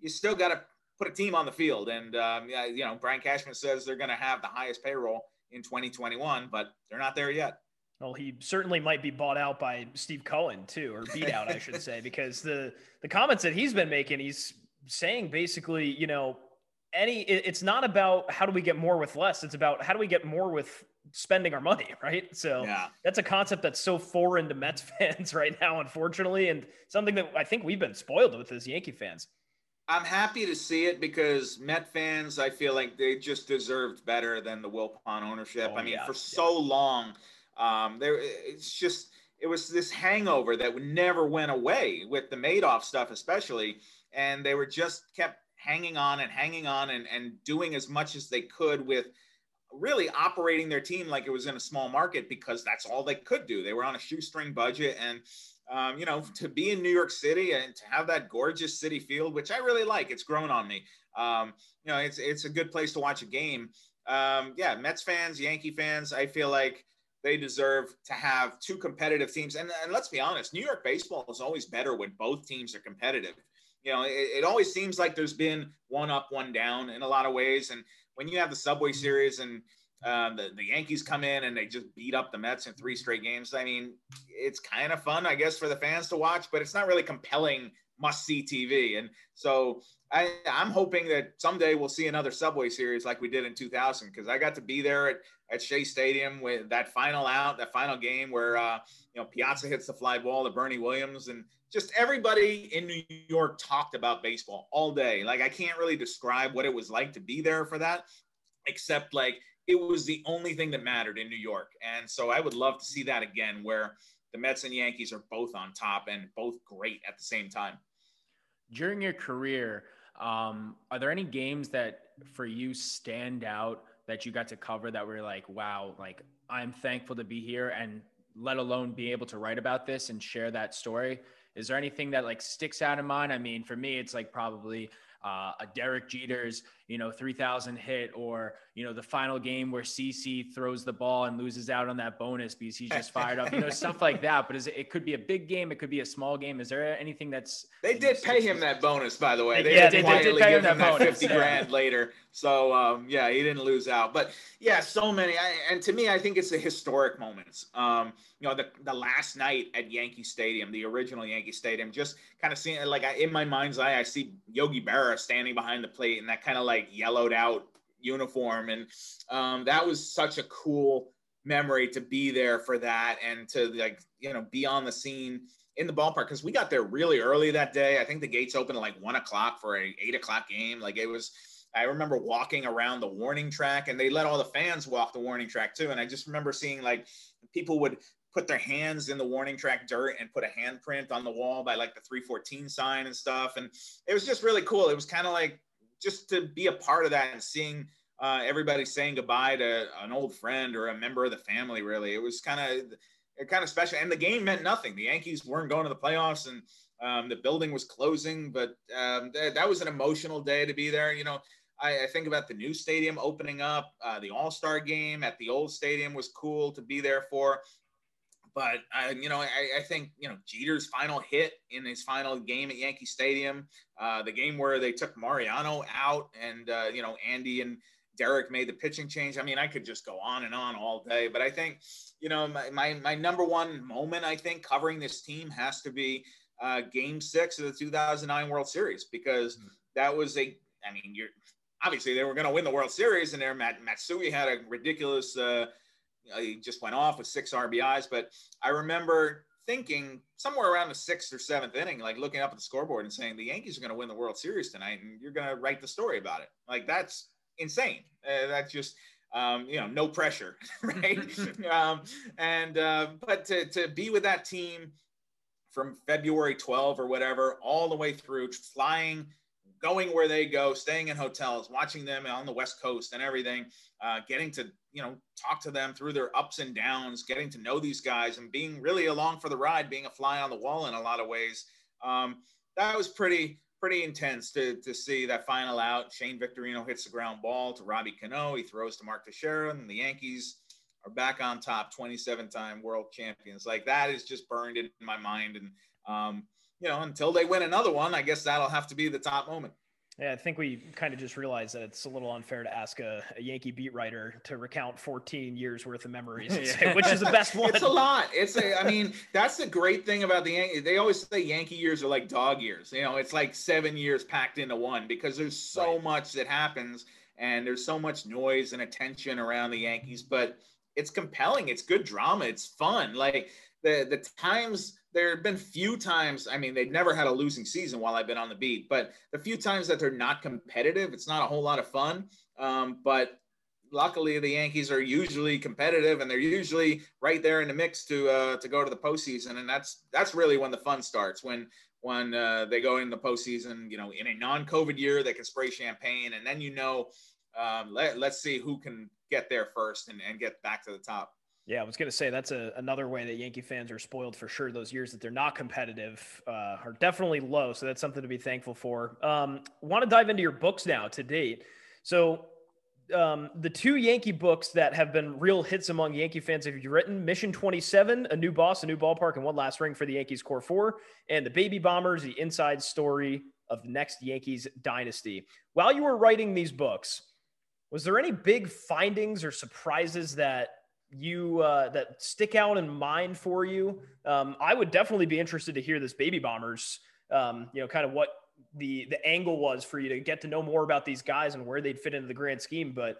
You still got to put a team on the field. And, um, you know, Brian Cashman says they're going to have the highest payroll in 2021, but they're not there yet. Well, he certainly might be bought out by Steve Cohen too, or beat out, I should say, because the the comments that he's been making, he's saying basically, you know, any it's not about how do we get more with less. It's about how do we get more with spending our money, right? So yeah. that's a concept that's so foreign to Mets fans right now, unfortunately, and something that I think we've been spoiled with as Yankee fans. I'm happy to see it because Met fans, I feel like they just deserved better than the Wilpon ownership. Oh, I mean, yeah, for so yeah. long, um, there it's just it was this hangover that never went away with the Madoff stuff, especially, and they were just kept hanging on and hanging on and, and doing as much as they could with really operating their team like it was in a small market because that's all they could do. They were on a shoestring budget and um, you know, to be in New York City and to have that gorgeous Citi Field, which I really like. It's grown on me. Um, you know, it's it's a good place to watch a game. Um, yeah, Mets fans, Yankee fans, I feel like they deserve to have two competitive teams. And, and let's be honest, New York baseball is always better when both teams are competitive. You know, it, it always seems like there's been one up, one down in a lot of ways. And when you have the Subway Series and um, the, the Yankees come in and they just beat up the Mets in three straight games. I mean, it's kind of fun, I guess, for the fans to watch, but it's not really compelling must see TV. And so I, I'm hoping that someday we'll see another Subway series like we did in 2000 because I got to be there at, at Shea Stadium with that final out, that final game where uh, you know Piazza hits the fly ball to Bernie Williams, and just everybody in New York talked about baseball all day. Like I can't really describe what it was like to be there for that, except like it was the only thing that mattered in New York. And so I would love to see that again, where the Mets and Yankees are both on top and both great at the same time. During your career, um, are there any games that for you stand out that you got to cover that were like, wow, like I'm thankful to be here and let alone be able to write about this and share that story? Is there anything that like sticks out in mind? I mean, for me, it's like probably uh, a Derek Jeter's, you know, 3000 hit or, you know, the final game where CC throws the ball and loses out on that bonus because he's just fired up, you know, stuff like that. But is it, it, could be a big game. It could be a small game. Is there anything that's. They did pay him that bonus, by the way. They yeah, did, they did pay him that, that 50 grand later. So, um, yeah, he didn't lose out. But yeah, so many. I, and to me, I think it's the historic moments. Um, you know, the, the last night at Yankee Stadium, the original Yankee Stadium, just kind of seeing like I, in my mind's eye, I see Yogi Berra standing behind the plate and that kind of like yellowed out uniform. And um, that was such a cool memory to be there for that and to like, you know, be on the scene in the ballpark because we got there really early that day. I think the gates opened at like one o'clock for a eight o'clock game. Like it was, I remember walking around the warning track and they let all the fans walk the warning track too. And I just remember seeing like people would put their hands in the warning track dirt and put a handprint on the wall by like the 314 sign and stuff. And it was just really cool. It was kind of like just to be a part of that and seeing uh, everybody saying goodbye to an old friend or a member of the family. Really, it was kind of kind of special. And the game meant nothing. The Yankees weren't going to the playoffs, and um, the building was closing. But um, th- that was an emotional day to be there. You know. I, I think about the new stadium opening up. Uh, the All Star game at the old stadium was cool to be there for. But uh, you know, I, I, think you know Jeter's final hit in his final game at Yankee Stadium, uh, the game where they took Mariano out, and uh, you know Andy and Derek made the pitching change. I mean, I could just go on and on all day, but I think you know my my, my number one moment I think covering this team has to be uh, Game Six of the 2009 World Series because mm-hmm. that was a I mean you're obviously they were going to win the World Series, and there Matt Matsui had a ridiculous uh, he just went off with six RBIs. But I remember thinking somewhere around the sixth or seventh inning, like looking up at the scoreboard and saying the Yankees are going to win the World Series tonight, and you're going to write the story about it. Like that's insane. Uh, that's just um, you know no pressure, right? um, and uh, but to to be with that team from February 12 or whatever all the way through, flying going where they go, staying in hotels, watching them on the West Coast and everything, uh, getting to you know talk to them through their ups and downs, getting to know these guys, and being really along for the ride, being a fly on the wall in a lot of ways. Um, that was pretty pretty intense to, to see that final out. Shane Victorino hits the ground ball to Robbie Cano. He throws to Mark Teixeira, and the Yankees are back on top, 27 time world champions. Like that is just burned in my mind. And um, you know, until they win another one, I guess that'll have to be the top moment. Yeah, I think we kind of just realized that it's a little unfair to ask a, a Yankee beat writer to recount 14 years worth of memories, which is the best one. It's a lot. It's a, I mean, that's the great thing about the Yankees. They always say Yankee years are like dog years. You know, it's like seven years packed into one because there's so right. much that happens and there's so much noise and attention around the Yankees, but it's compelling. It's good drama. It's fun. Like the the times there have been few times. I mean, they've never had a losing season while I've been on the beat, but the few times that they're not competitive, it's not a whole lot of fun. Um, but luckily, the Yankees are usually competitive, and they're usually right there in the mix to uh, to go to the postseason, and that's that's really when the fun starts when when uh, they go in the postseason. You know, in a non-COVID year, they can spray champagne, and then you know, um, let, let's see who can get there first and, and get back to the top. Yeah, I was going to say that's a, another way that Yankee fans are spoiled for sure. Those years that they're not competitive uh, are definitely low. So that's something to be thankful for. Um, want to dive into your books now to date. So um, the two Yankee books that have been real hits among Yankee fans have you written Mission 27, A New Boss, A New Ballpark, and One Last Ring for the Yankees Core 4, and The Baby Bombers, The Inside Story of the Next Yankees Dynasty. While you were writing these books, was there any big findings or surprises that you uh, that stick out in mind for you? Um, I would definitely be interested to hear this Baby Bombers, um, you know, kind of what the the angle was for you to get to know more about these guys and where they'd fit into the grand scheme. But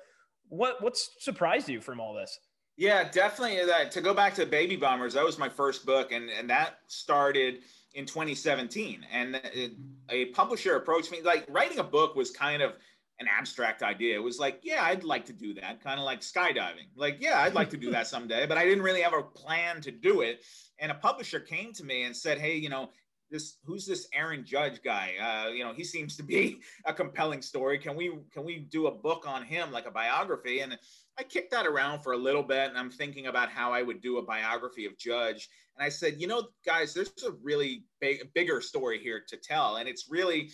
what what's surprised you from all this? Yeah, definitely. That to go back to Baby Bombers, that was my first book, and and that started in 2017. And it, a publisher approached me. Like writing a book was kind of an abstract idea. It was like, yeah, I'd like to do that, kind of like skydiving. Like, yeah, I'd like to do that someday, but I didn't really have a plan to do it. And a publisher came to me and said, hey, you know, this who's this Aaron Judge guy? Uh, you know, he seems to be a compelling story. Can we can we do a book on him, like a biography? And I kicked that around for a little bit, and I'm thinking about how I would do a biography of Judge. And I said, you know, guys, there's a really big, bigger story here to tell, and it's really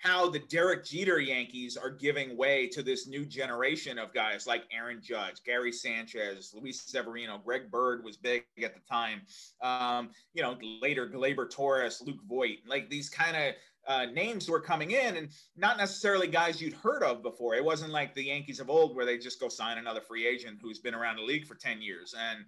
how the Derek Jeter Yankees are giving way to this new generation of guys like Aaron Judge, Gary Sanchez, Luis Severino, Greg Bird was big at the time. Um, you know, later Gleyber Torres, Luke Voit, like these kind of uh, names were coming in and not necessarily guys you'd heard of before. It wasn't like the Yankees of old where they just go sign another free agent who's been around the league for 10 years. And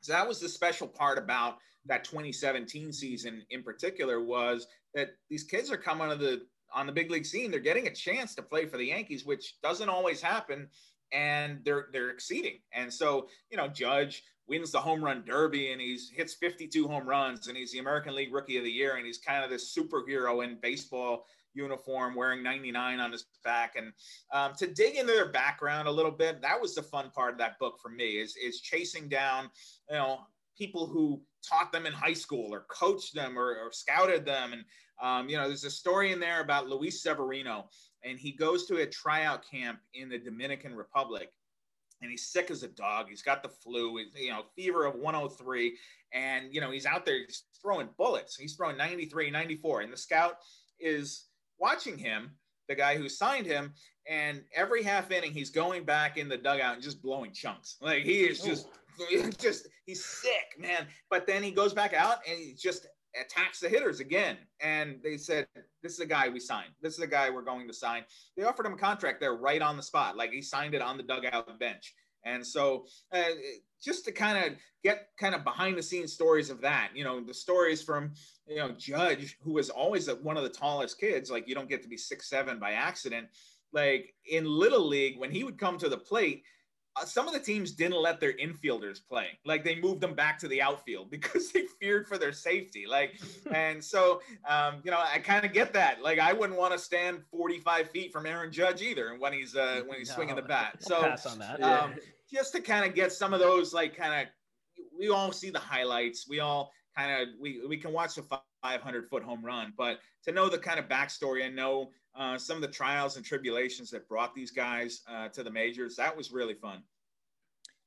so that was the special part about that 2017 season in particular was that these kids are coming to the on the big league scene, they're getting a chance to play for the Yankees, which doesn't always happen, and they're they're exceeding. And so, you know, Judge wins the home run derby and he's hits 52 home runs and he's the American League Rookie of the Year and he's kind of this superhero in baseball uniform wearing 99 on his back and um, to dig into their background a little bit that was the fun part of that book for me is is chasing down you know people who taught them in high school or coached them or, or scouted them and um, you know, there's a story in there about Luis Severino, and he goes to a tryout camp in the Dominican Republic, and he's sick as a dog. He's got the flu, you know, fever of 103, and you know he's out there he's throwing bullets. He's throwing 93, 94, and the scout is watching him, the guy who signed him, and every half inning he's going back in the dugout and just blowing chunks. Like he is just. Just he's sick, man. But then he goes back out and he's just attacks the hitters again. And they said, This is a guy we signed. This is a guy we're going to sign. They offered him a contract there right on the spot. Like he signed it on the dugout bench. And so, uh, just to kind of get kind of behind the scenes stories of that, you know, the stories from, you know, Judge, who was always one of the tallest kids, like you don't get to be six, seven by accident. Like in Little League, when he would come to the plate, uh, some of the teams didn't let their infielders play. Like they moved them back to the outfield because they feared for their safety. Like, and so, um, you know, I kind of get that. Like, I wouldn't want to stand 45 feet from Aaron Judge either when he's uh, when he's no, swinging the bat. So, pass on that. Um, just to kind of get some of those, like, kind of, we all see the highlights. We all kind of we we can watch the 500 foot home run, but to know the kind of backstory and know uh, some of the trials and tribulations that brought these guys uh, to the majors. That was really fun.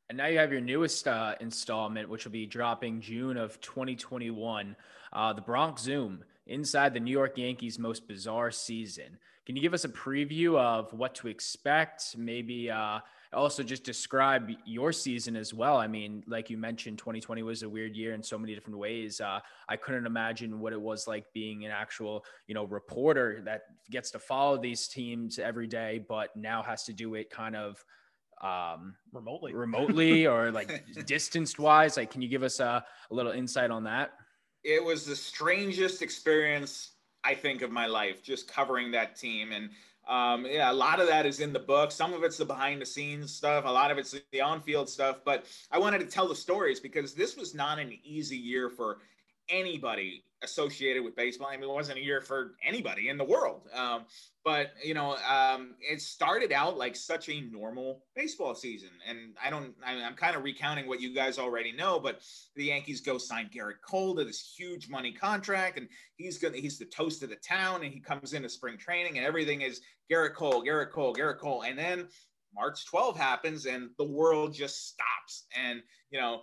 And now you have your newest uh, installment, which will be dropping June of 2021, uh, the Bronx Zoom inside the New York Yankees' most bizarre season. Can you give us a preview of what to expect? Maybe uh, also just describe your season as well. I mean, like you mentioned, 2020 was a weird year in so many different ways. Uh, I couldn't imagine what it was like being an actual, you know, reporter that gets to follow these teams every day, but now has to do it kind of um remotely remotely or like distanced wise like can you give us a, a little insight on that it was the strangest experience i think of my life just covering that team and um, yeah, a lot of that is in the book. Some of it's the behind the scenes stuff. A lot of it's the on field stuff. But I wanted to tell the stories because this was not an easy year for anybody associated with baseball. I mean, it wasn't a year for anybody in the world. Um, but you know, um, it started out like such a normal baseball season, and I don't. I, am kind of recounting what you guys already know, but the Yankees go sign Gerrit Cole to this huge money contract, and he's gonna. He's the toast of the town, and he comes into spring training, and everything is Gerrit Cole, Gerrit Cole, Gerrit Cole, and then March 12 happens, and the world just stops, and you know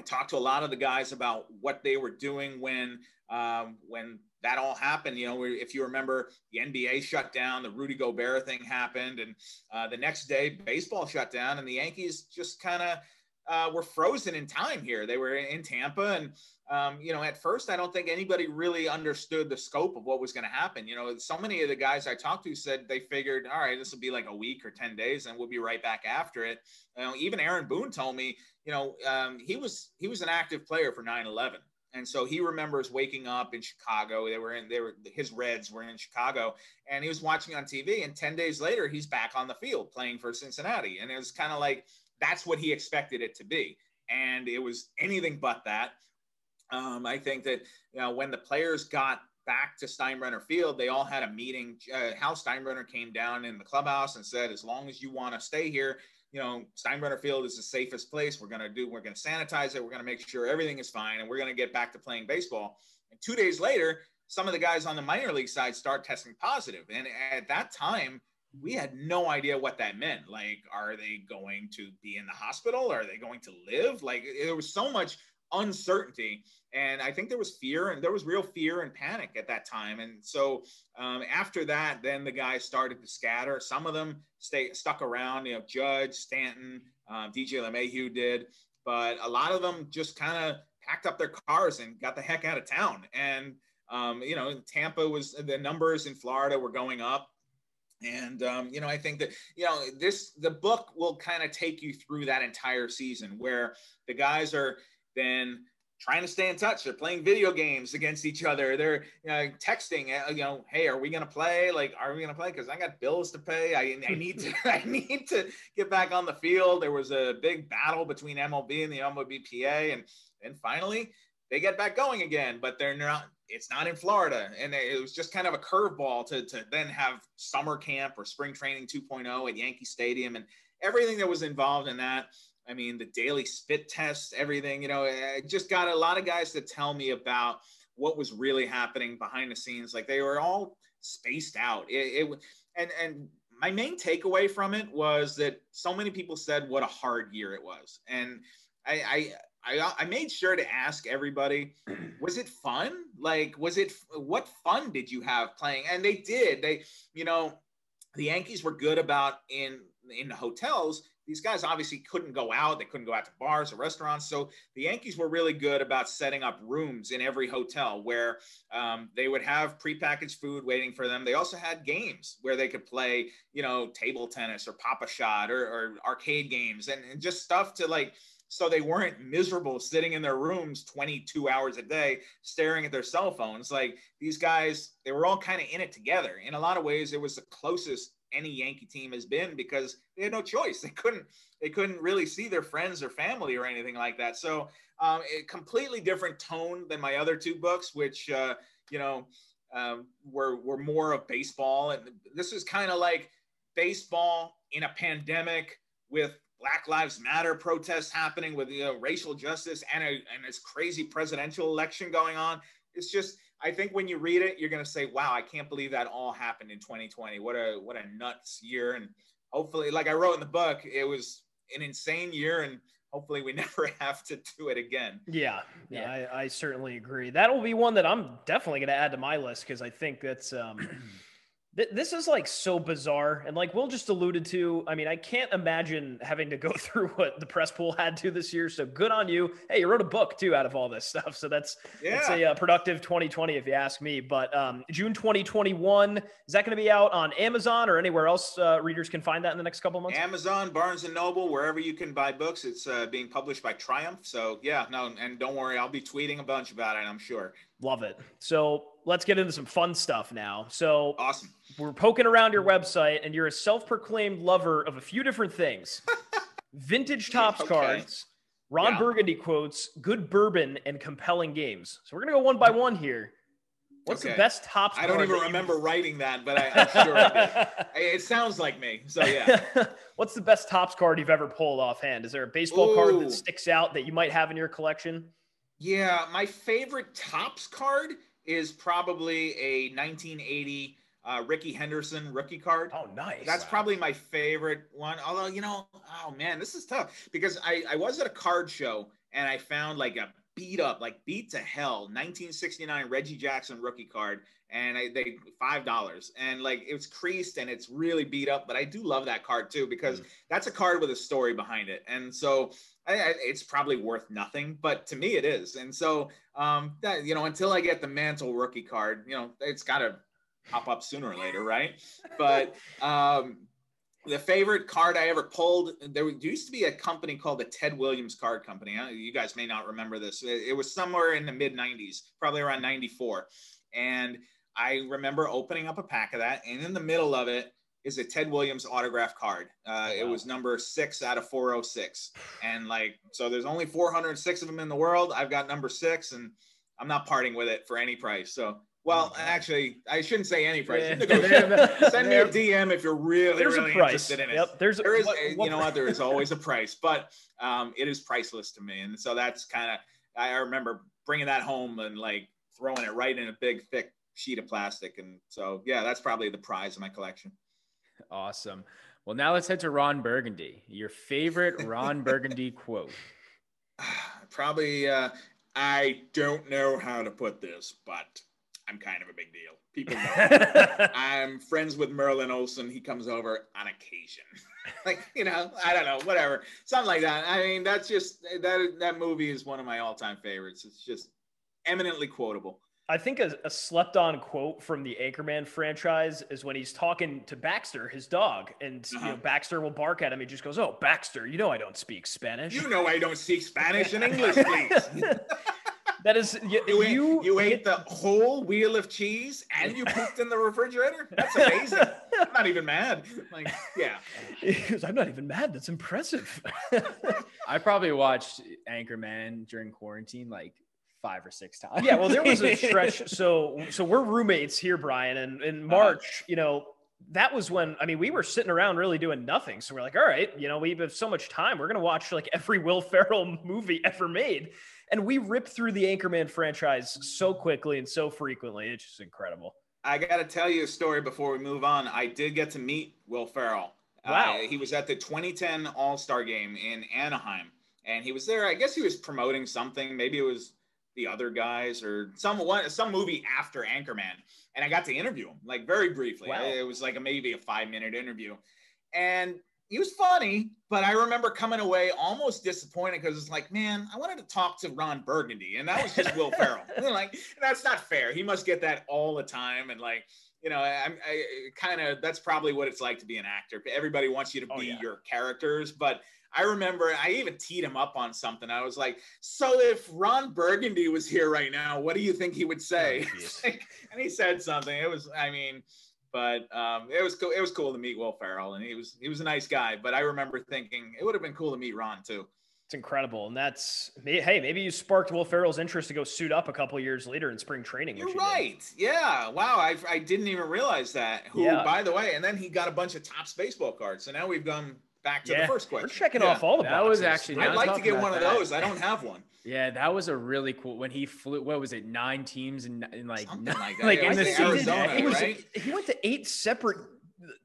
I talked to a lot of the guys about what they were doing when um, when that all happened. You know, if you remember, the NBA shut down, the Rudy Gobert thing happened, and uh, the next day, baseball shut down, and the Yankees just kind of uh, were frozen in time here. They were in Tampa, and um, you know, at first, I don't think anybody really understood the scope of what was going to happen. You know, so many of the guys I talked to said they figured, all right, this will be like a week or ten days, and we'll be right back after it. You know, even Aaron Boone told me, you know, um, he was he was an active player for 9/11 and so he remembers waking up in Chicago. They were in, they were his Reds were in Chicago, and he was watching on TV. And ten days later, he's back on the field playing for Cincinnati, and it was kind of like that's what he expected it to be, and it was anything but that. Um, I think that you know when the players got back to Steinbrenner Field, they all had a meeting. Uh, Hal Steinbrenner came down in the clubhouse and said, "As long as you want to stay here, you know, Steinbrenner Field is the safest place. We're going to do, we're going to sanitize it. We're going to make sure everything is fine and we're going to get back to playing baseball. And two days later, some of the guys on the minor league side start testing positive. And at that time, we had no idea what that meant. Like, are they going to be in the hospital? Are they going to live? Like, there was so much uncertainty. And I think there was fear and there was real fear and panic at that time. And so um, after that, then the guys started to scatter. Some of them stay stuck around, you know, Judge, Stanton, um, DJ LeMahieu did, but a lot of them just kind of packed up their cars and got the heck out of town. And, um, you know, Tampa was the numbers in Florida were going up. And um, you know, I think that you know this the book will kind of take you through that entire season where the guys are then trying to stay in touch. They're playing video games against each other. They're you know, texting, uh, you know, hey, are we gonna play? Like, are we gonna play? Because I got bills to pay. I, I need to I need to get back on the field. There was a big battle between MLB and the MLBPA, and then finally they get back going again. But they're not. It's not in Florida, and it was just kind of a curveball to to then have summer camp or spring training 2.0 at Yankee Stadium and everything that was involved in that I mean, the daily spit tests, everything, you know, I just got a lot of guys to tell me about what was really happening behind the scenes. Like they were all spaced out. It, it and, and my main takeaway from it was that so many people said what a hard year it was. And I, I, I, uh, I made sure to ask everybody, was it fun? Like, was it, what fun did you have playing? And they did, they, you know, the Yankees were good about in, in the hotels these guys obviously couldn't go out. They couldn't go out to bars or restaurants. So the Yankees were really good about setting up rooms in every hotel where um, they would have prepackaged food waiting for them. They also had games where they could play, you know, table tennis or Pop-A-Shot or, or arcade games and, and just stuff to like, so they weren't miserable sitting in their rooms 22 hours a day staring at their cell phones like these guys they were all kind of in it together in a lot of ways it was the closest any Yankee team has been because they had no choice. They couldn't they couldn't really see their friends or family or anything like that. So um, a completely different tone than my other two books, which uh, you know um, were were more of baseball, and this is kind of like baseball in a pandemic with Black Lives Matter protests happening, with you know, racial justice and a and this crazy presidential election going on. It's just I think when you read it, you're going to say, "Wow, I can't believe that all happened in 2020. What a what a nuts year!" And hopefully, like I wrote in the book, it was an insane year, and hopefully, we never have to do it again. Yeah, yeah, yeah I, I, certainly agree. That'll be one that I'm definitely going to add to my list because I think that's. Um, this is like so bizarre and like will just alluded to i mean i can't imagine having to go through what the press pool had to this year so good on you. Hey you wrote a book too out of all this stuff so that's yeah. it's a uh, productive 2020 if you ask me but um, june 2021 is that going to be out on amazon or anywhere else uh, readers can find that in the next couple months? Amazon barnes and noble wherever you can buy books it's uh, being published by triumph so yeah no and don't worry i'll be tweeting a bunch about it i'm sure love it so let's get into some fun stuff now. So awesome. We're poking around your website, and you're a self-proclaimed lover of a few different things: vintage Topps okay. cards, Ron yeah. Burgundy quotes, good bourbon, and compelling games. So we're gonna go one by one here. What's okay. the best Topps? I don't even remember writing that, but I, am sure it, it sounds like me. So yeah. What's the best Topps card you've ever pulled offhand? Is there a baseball Ooh. card that sticks out that you might have in your collection? Yeah, my favorite Topps card is probably a 1980 uh, Rickey Henderson rookie card. Oh, nice. That's wow. probably my favorite one. Although, you know, oh man, this is tough because I, I was at a card show and I found like a beat up, like beat to hell, 1969 Reggie Jackson rookie card, and I, they five dollars, and like it's creased and it's really beat up. But I do love that card too because mm. that's a card with a story behind it, and so I, it's probably worth nothing, but to me it is. And so um, that you know, until I get the Mantle rookie card, you know, it's got to pop up sooner or later, right? But um, the favorite card I ever pulled, there used to be a company called the Ted Williams Card Company. You guys may not remember this. It was somewhere in the mid 90s, probably around 94. And I remember opening up a pack of that, and in the middle of it is a Ted Williams autograph card. Uh, wow. It was number six out of 406. And like, so there's only 406 of them in the world. I've got number six, and I'm not parting with it for any price. So well, actually, I shouldn't say any price. Yeah. Send me a DM if you're really, there's really interested in it. Yep. There's there is, what, what, you know what, there is always a price, but um, it is priceless to me, and so that's kind of I remember bringing that home and like throwing it right in a big, thick sheet of plastic, and so yeah, that's probably the prize of my collection. Awesome. Well, now let's head to Ron Burgundy. Your favorite Ron Burgundy quote? Probably. Uh, I don't know how to put this, but I'm kind of a big deal. People know. I'm friends with Merlin Olsen. He comes over on occasion. like, you know, I don't know, whatever. Something like that. I mean, that's just that that movie is one of my all-time favorites. It's just eminently quotable. I think a, a slept on quote from the Anchorman franchise is when he's talking to Baxter, his dog, and uh-huh. you know. Baxter will bark at him. He just goes, "Oh, Baxter, you know I don't speak Spanish. You know I don't speak Spanish and English, please." That is you. You, you, you ate the whole wheel of cheese and you pooped in the refrigerator. That's amazing. I'm not even mad. Like, yeah. I'm not even mad. That's impressive. I probably watched Anchorman during quarantine like five or six times. Yeah, well, there was a stretch. So, so we're roommates here, Bryan, and in uh-huh. March, you know, that was when I mean we were sitting around really doing nothing. So we're like, all right, you know, we have so much time. We're gonna watch like every Will Ferrell movie ever made. And we ripped through the Anchorman franchise so quickly and so frequently. It's just incredible. I got to tell you a story before we move on. I did get to meet Will Ferrell. Wow. Uh, he was at the 2010 All Star game in Anaheim. And he was there. I guess he was promoting something. Maybe it was the other guys or some one, some movie after Anchorman. And I got to interview him like very briefly. Wow. It was like a, maybe a five minute interview. And he was funny, but I remember coming away almost disappointed because it's like, man, I wanted to talk to Ron Burgundy, and that was just Will Ferrell. And like, that's not fair. He must get that all the time, and like, you know, I'm I, kind of that's probably what it's like to be an actor. Everybody wants you to oh, be oh, yeah. your characters, but I remember I even teed him up on something. I was like, "So if Ron Burgundy was here right now, what do you think he would say?" Oh, and he said something. It was, I mean but um, it was cool. It was cool to meet Will Ferrell, and he was he was a nice guy. But I remember thinking it would have been cool to meet Ron too. It's incredible, and that's hey, maybe you sparked Will Ferrell's interest to go suit up a couple years later in spring training. You're right. Did. Yeah. Wow. I, I didn't even realize that. Who, yeah. by the way, and then he got a bunch of Topps baseball cards. So now we've gone back to yeah. the first question. We're checking yeah. off all the that boxes. was actually. I'd like to get one that. of those. I don't have one. Yeah, that was a really cool when he flew. What was it? Nine teams and in, in like Something like, that. like in the Arizona, he, was, right? he went to eight separate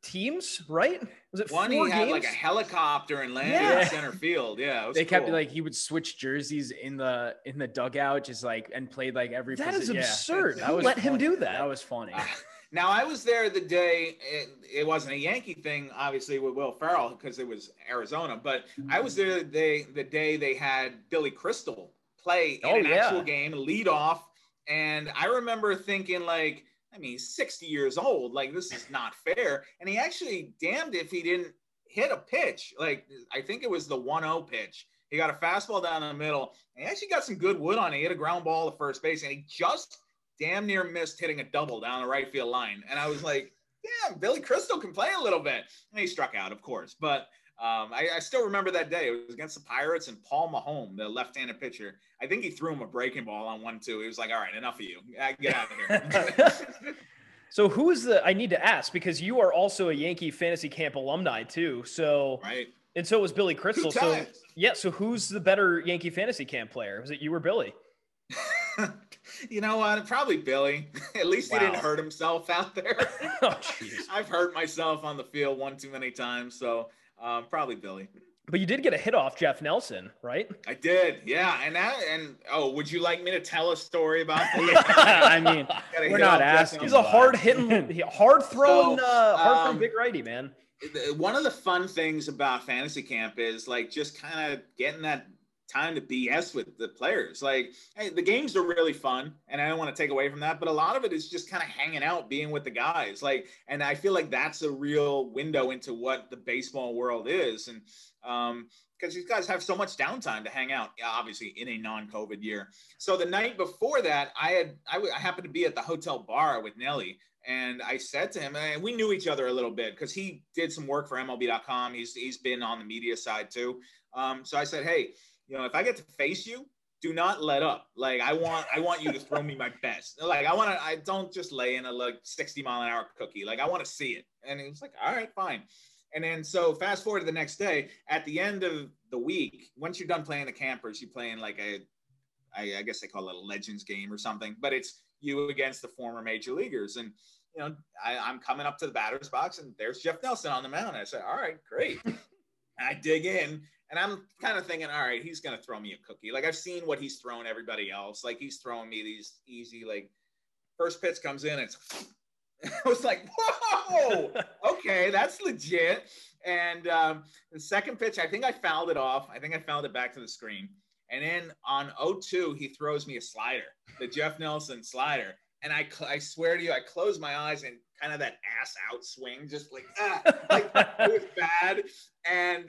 teams, right? Was it one? he had like a helicopter and landed yeah. in center field. Yeah, they cool. kept like he would switch jerseys in the in the dugout, just like and played like every. That position. is absurd. Yeah. That was let funny. him do that. That was funny. Ah. Now I was there the day it, it, wasn't a Yankee thing, obviously with Will Ferrell because it was Arizona, but I was there the day the day they had Billy Crystal play in oh, an yeah. actual game, lead off, and I remember thinking like, I mean, he's 60 years old, like this is not fair, and he actually damned if he didn't hit a pitch, like I think it was the 1-0 pitch. He got a fastball down the middle, and he actually got some good wood on it. He hit a ground ball to first base, and he just damn near missed hitting a double down the right field line. And I was like, damn, Billy Crystal can play a little bit. And he struck out, of course. But um, I, I, still remember that day. It was against the Pirates and Paul Maholm, the left-handed pitcher. I think he threw him a breaking ball on one two. He was like, "All right, enough of you. Get out of here." so who is the? I need to ask because you are also a Yankee fantasy camp alumni too. So right. And so was Billy Crystal. So yeah. So who's the better Yankee fantasy camp player? Was it you or Billy? you know what? Probably Billy. At least wow. he didn't hurt himself out there. oh, I've hurt myself on the field one too many times, so um, probably Billy. But you did get a hit off Jeff Nelson, right? I did, yeah. And that, and oh, would you like me to tell a story about that? I mean, we're not asking. He's a hard hitting, hard throwing, so, uh, hard throwing um, big righty, man. One of the fun things about fantasy camp is like just kind of getting that time to BS with the players. Like, hey, the games are really fun, and I don't want to take away from that, but a lot of it is just kind of hanging out, being with the guys. Like, and I feel like that's a real window into what the baseball world is. And um, because these guys have so much downtime to hang out, obviously in a non-COVID year. So the night before that, I had I, I happened to be at the hotel bar with Nelly, and I said to him, and we knew each other a little bit because he did some work for MLB.com. He's he's been on the media side too. Um, so I said, hey, you know, if I get to face you, do not let up. Like I want, I want you to throw me my best. Like I want to, I don't just lay in a like 60 mile an hour cookie. Like I want to see it. And he was like, all right, fine. And then so fast forward to the next day, at the end of the week, once you're done playing the campers, you play in like a, I, I guess they call it a legends game or something, but it's you against the former major leaguers. And you know, I, I'm coming up to the batter's box and there's Jeff Nelson on the mound. I said, all right, great. I dig in and I'm kind of thinking, all right, he's gonna throw me a cookie. Like I've seen what he's thrown everybody else. Like he's throwing me these easy, like first pitch comes in, it's I was like, whoa, okay, that's legit. And um, the second pitch, I think I fouled it off. I think I fouled it back to the screen. And then on 0-2, he throws me a slider, the Jeff Nelson slider. And I, I swear to you, I closed my eyes and kind of that ass out swing, just like, ah, like it was bad. And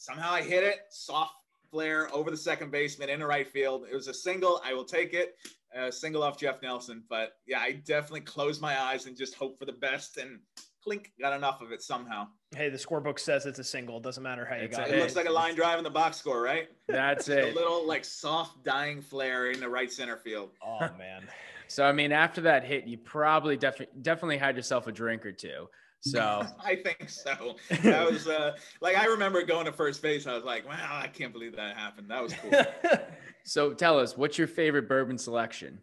somehow I hit it, soft flare over the second baseman into right field. It was a single. I will take it. A single off Jeff Nelson. But yeah, I definitely closed my eyes and just hope for the best and clink got enough of it somehow. Hey, the scorebook says it's a single. It doesn't matter how you it's got it. It looks like a line drive in the box score, right? That's it. A little like soft dying flare in the right center field. Oh man. so I mean, after that hit, you probably definitely definitely had yourself a drink or two. So I think so. That was uh, like I remember going to first base. I was like, wow, I can't believe that happened. That was cool. so tell us, what's your favorite bourbon selection?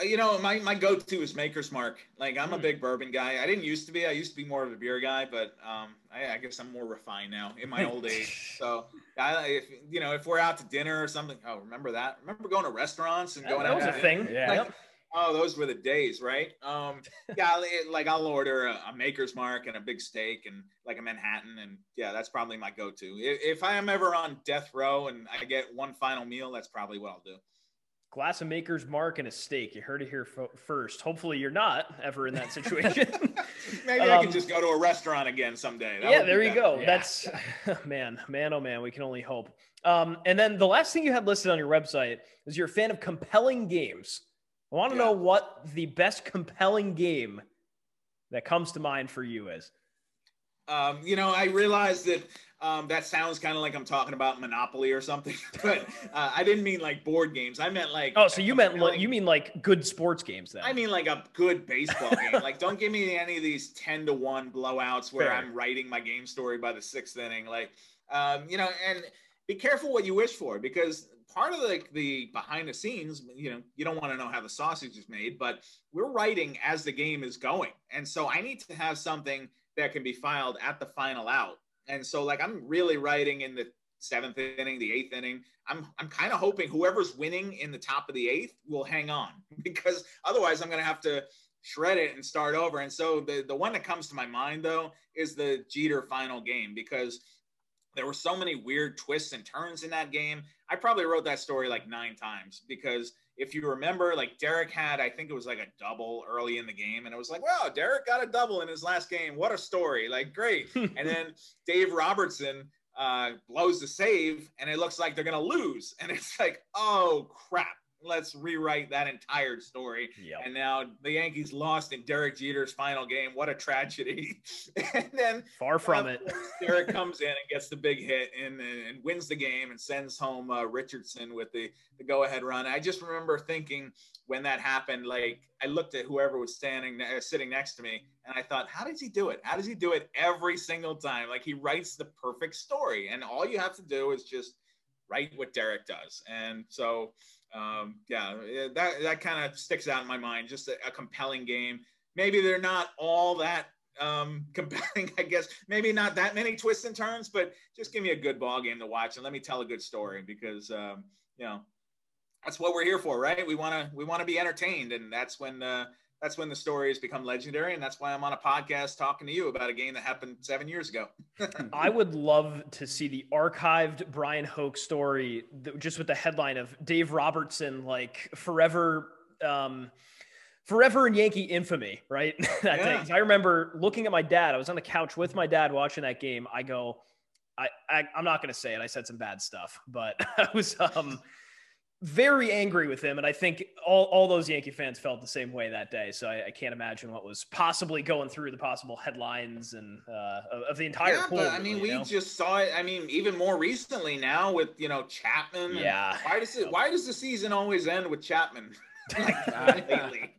Uh, you know, my, my go-to is Maker's Mark. Like I'm a hmm. big bourbon guy. I didn't used to be. I used to be more of a beer guy, but um, I, I guess I'm more refined now in my old age. So, I, if you know, if we're out to dinner or something, oh, remember that? Remember going to restaurants and going that out? That was a thing. Yeah. Like, Oh, those were the days, right? Um, yeah, like I'll order a, a, Maker's Mark and a big steak and like a Manhattan, and yeah, that's probably my go-to. If, if I am ever on death row and I get one final meal, that's probably what I'll do. Glass of Maker's Mark and a steak. You heard it here f- first. Hopefully, you're not ever in that situation. Maybe um, I can just go to a restaurant again someday. That yeah, there you go. Yeah. That's man, man, oh man. We can only hope. Um, and then the last thing you had listed on your website is you're a fan of compelling games. I want to yeah. know what the best compelling game that comes to mind for you is. Um, you know, I realized that um, that sounds kind of like I'm talking about Monopoly or something, but uh, I didn't mean like board games. I meant like oh, so you meant like, you mean like good sports games then? I mean like a good baseball game. Like, don't give me any of these ten to one blowouts where Fair. I'm writing my game story by the sixth inning. Like, um, you know, and be careful what you wish for because part of the, the behind the scenes, you know, you don't want to know how the sausage is made, but we're writing as the game is going. And so I need to have something that can be filed at the final out. And so like I'm really writing in the seventh inning, the eighth inning. I'm I'm kind of hoping whoever's winning in the top of the eighth will hang on because otherwise I'm gonna have to shred it and start over. And so the the one that comes to my mind though is the Jeter final game because there were so many weird twists and turns in that game. I probably wrote that story like nine times because if you remember, like Derek had, I think it was like a double early in the game, and it was like, wow, Derek got a double in his last game. What a story! Like, great. and then Dave Robertson uh, blows the save, and it looks like they're gonna lose, and it's like, oh crap let's rewrite that entire story. Yep. And now the Yankees lost in Derek Jeter's final game. What a tragedy. and then far from it. Derek comes in and gets the big hit and, and wins the game and sends home uh, Richardson with the, the go ahead run. I just remember thinking when that happened, like I looked at whoever was standing, uh, sitting next to me, and I thought, how does he do it? How does he do it every single time? Like he writes the perfect story. And all you have to do is just write what Derek does. And so, um, yeah, that that kind of sticks out in my mind. Just a, a, compelling game. Maybe they're not all that um, compelling, I guess. Maybe not that many twists and turns, but just give me a good ball game to watch and let me tell a good story because um, you know that's what we're here for, right? We want to we want to be entertained, and that's when uh, that's when the stories become legendary, and that's why I'm on a podcast talking to you about a game that happened seven years ago. I would love to see the archived brian hoke story, just with the headline of Dave Robertson, like forever. Um, forever in Yankee infamy, right? that yeah. I remember looking at my dad. I was on the couch with my dad watching that game. I go, I, I am not going to say it. I said some bad stuff, but I was um very angry with him, and I think all all those Yankee fans felt the same way that day. So I, I can't imagine what was possibly going through the possible headlines and uh, of the entire. Yeah, pool, but I mean, we know? just saw it. I mean, even more recently now with you know Chapman. Yeah. Why does it? Why does the season always end with Chapman? like, lately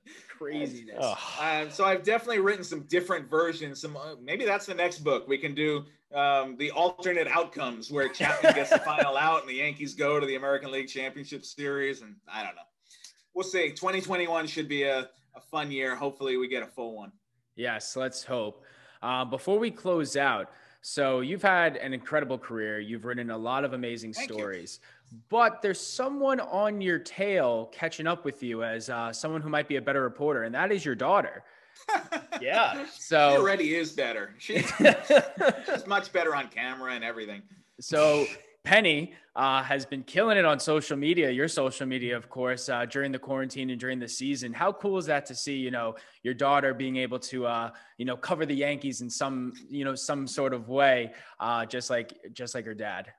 craziness. Um, so I've definitely written some different versions. Some uh, maybe that's the next book. We can do um, the alternate outcomes where Chapman gets the final out and the Yankees go to the American League Championship Series. And I don't know. We'll see. 2021 should be a, a fun year. Hopefully, we get a full one. Yes, let's hope. Uh, before we close out, so you've had an incredible career. You've written a lot of amazing Thank stories. You but there's someone on your tail catching up with you as uh, someone who might be a better reporter, and that is your daughter. yeah. So she already is better. She's, she's much better on camera and everything. So Penny uh, has been killing it on social media, your social media, of course, uh, during the quarantine and during the season. How cool is that to see, you know, your daughter being able to, uh, you know, cover the Yankees in some, you know, some sort of way, uh, just like, just like her dad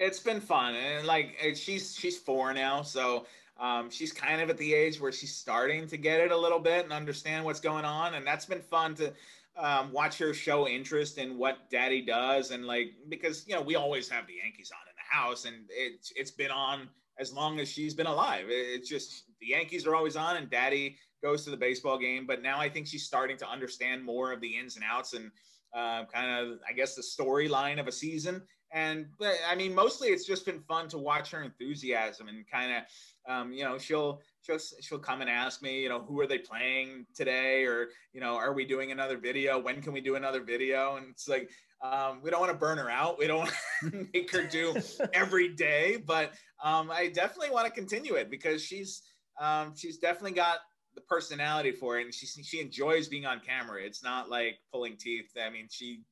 it's been fun and like she's she's four now so um, she's kind of at the age where she's starting to get it a little bit and understand what's going on and that's been fun to um, watch her show interest in what daddy does and like because you know we always have the yankees on in the house and it's it's been on as long as she's been alive. It's just the yankees are always on and daddy goes to the baseball game but now i think she's starting to understand more of the ins and outs and uh, kind of i guess the storyline of a season and but I mean, mostly it's just been fun to watch her enthusiasm and kind of, um, you know, she'll she'll she'll come and ask me, you know, who are they playing today, or you know, are we doing another video? When can we do another video? And it's like um, we don't want to burn her out. We don't want to make her do every day, but um, I definitely want to continue it because she's um, she's definitely got the personality for it, and she she enjoys being on camera. It's not like pulling teeth. I mean, she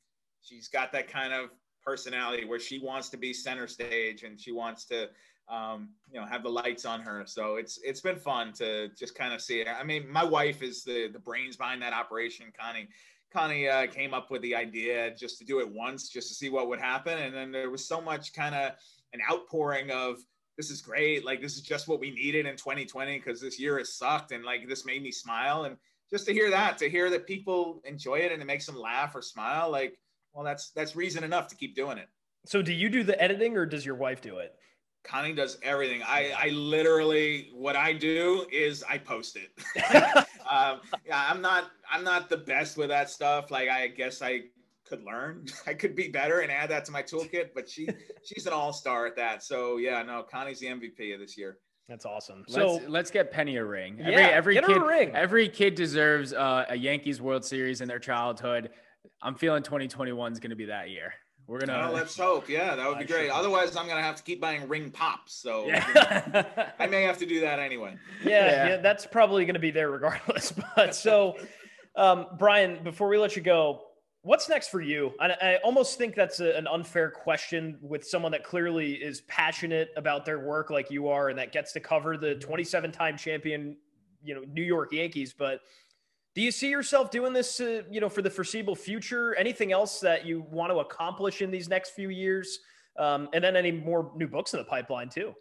she's got that kind of personality where she wants to be center stage and she wants to um, you know have the lights on her. So it's it's been fun to just kind of see it i mean my wife is the the brains behind that operation. Connie connie uh, came up with the idea just to do it once just to see what would happen. And then there was so much kind of an outpouring of this is great. Like this is just what we needed in 2020 because this year has sucked and like this made me smile. And just to hear that to hear that people enjoy it and it makes them laugh or smile like well, that's that's reason enough to keep doing it. So, do you do the editing, or does your wife do it? Connie does everything. I, I literally what I do is I post it. um, yeah, I'm not I'm not the best with that stuff. Like I guess I could learn. I could be better and add that to my toolkit. But she she's an all star at that. So yeah, no, Connie's the MVP of this year. That's awesome. So let's, let's get Penny a ring. Yeah, every every kid ring. every kid deserves uh, a Yankees World Series in their childhood. I'm feeling 2021 is going to be that year. We're gonna. Well, let's hope. Yeah, that would be great. Otherwise, I'm gonna have to keep buying ring pops. So yeah. I may have to do that anyway. Yeah, yeah. yeah that's probably gonna be there regardless. But so, um, Bryan, before we let you go, what's next for you? I, I almost think that's a, an unfair question with someone that clearly is passionate about their work like you are, and that gets to cover the 27-time champion, you know, New York Yankees, but do you see yourself doing this, uh, you know, for the foreseeable future? Anything else that you want to accomplish in these next few years? Um, and then any more new books in the pipeline too?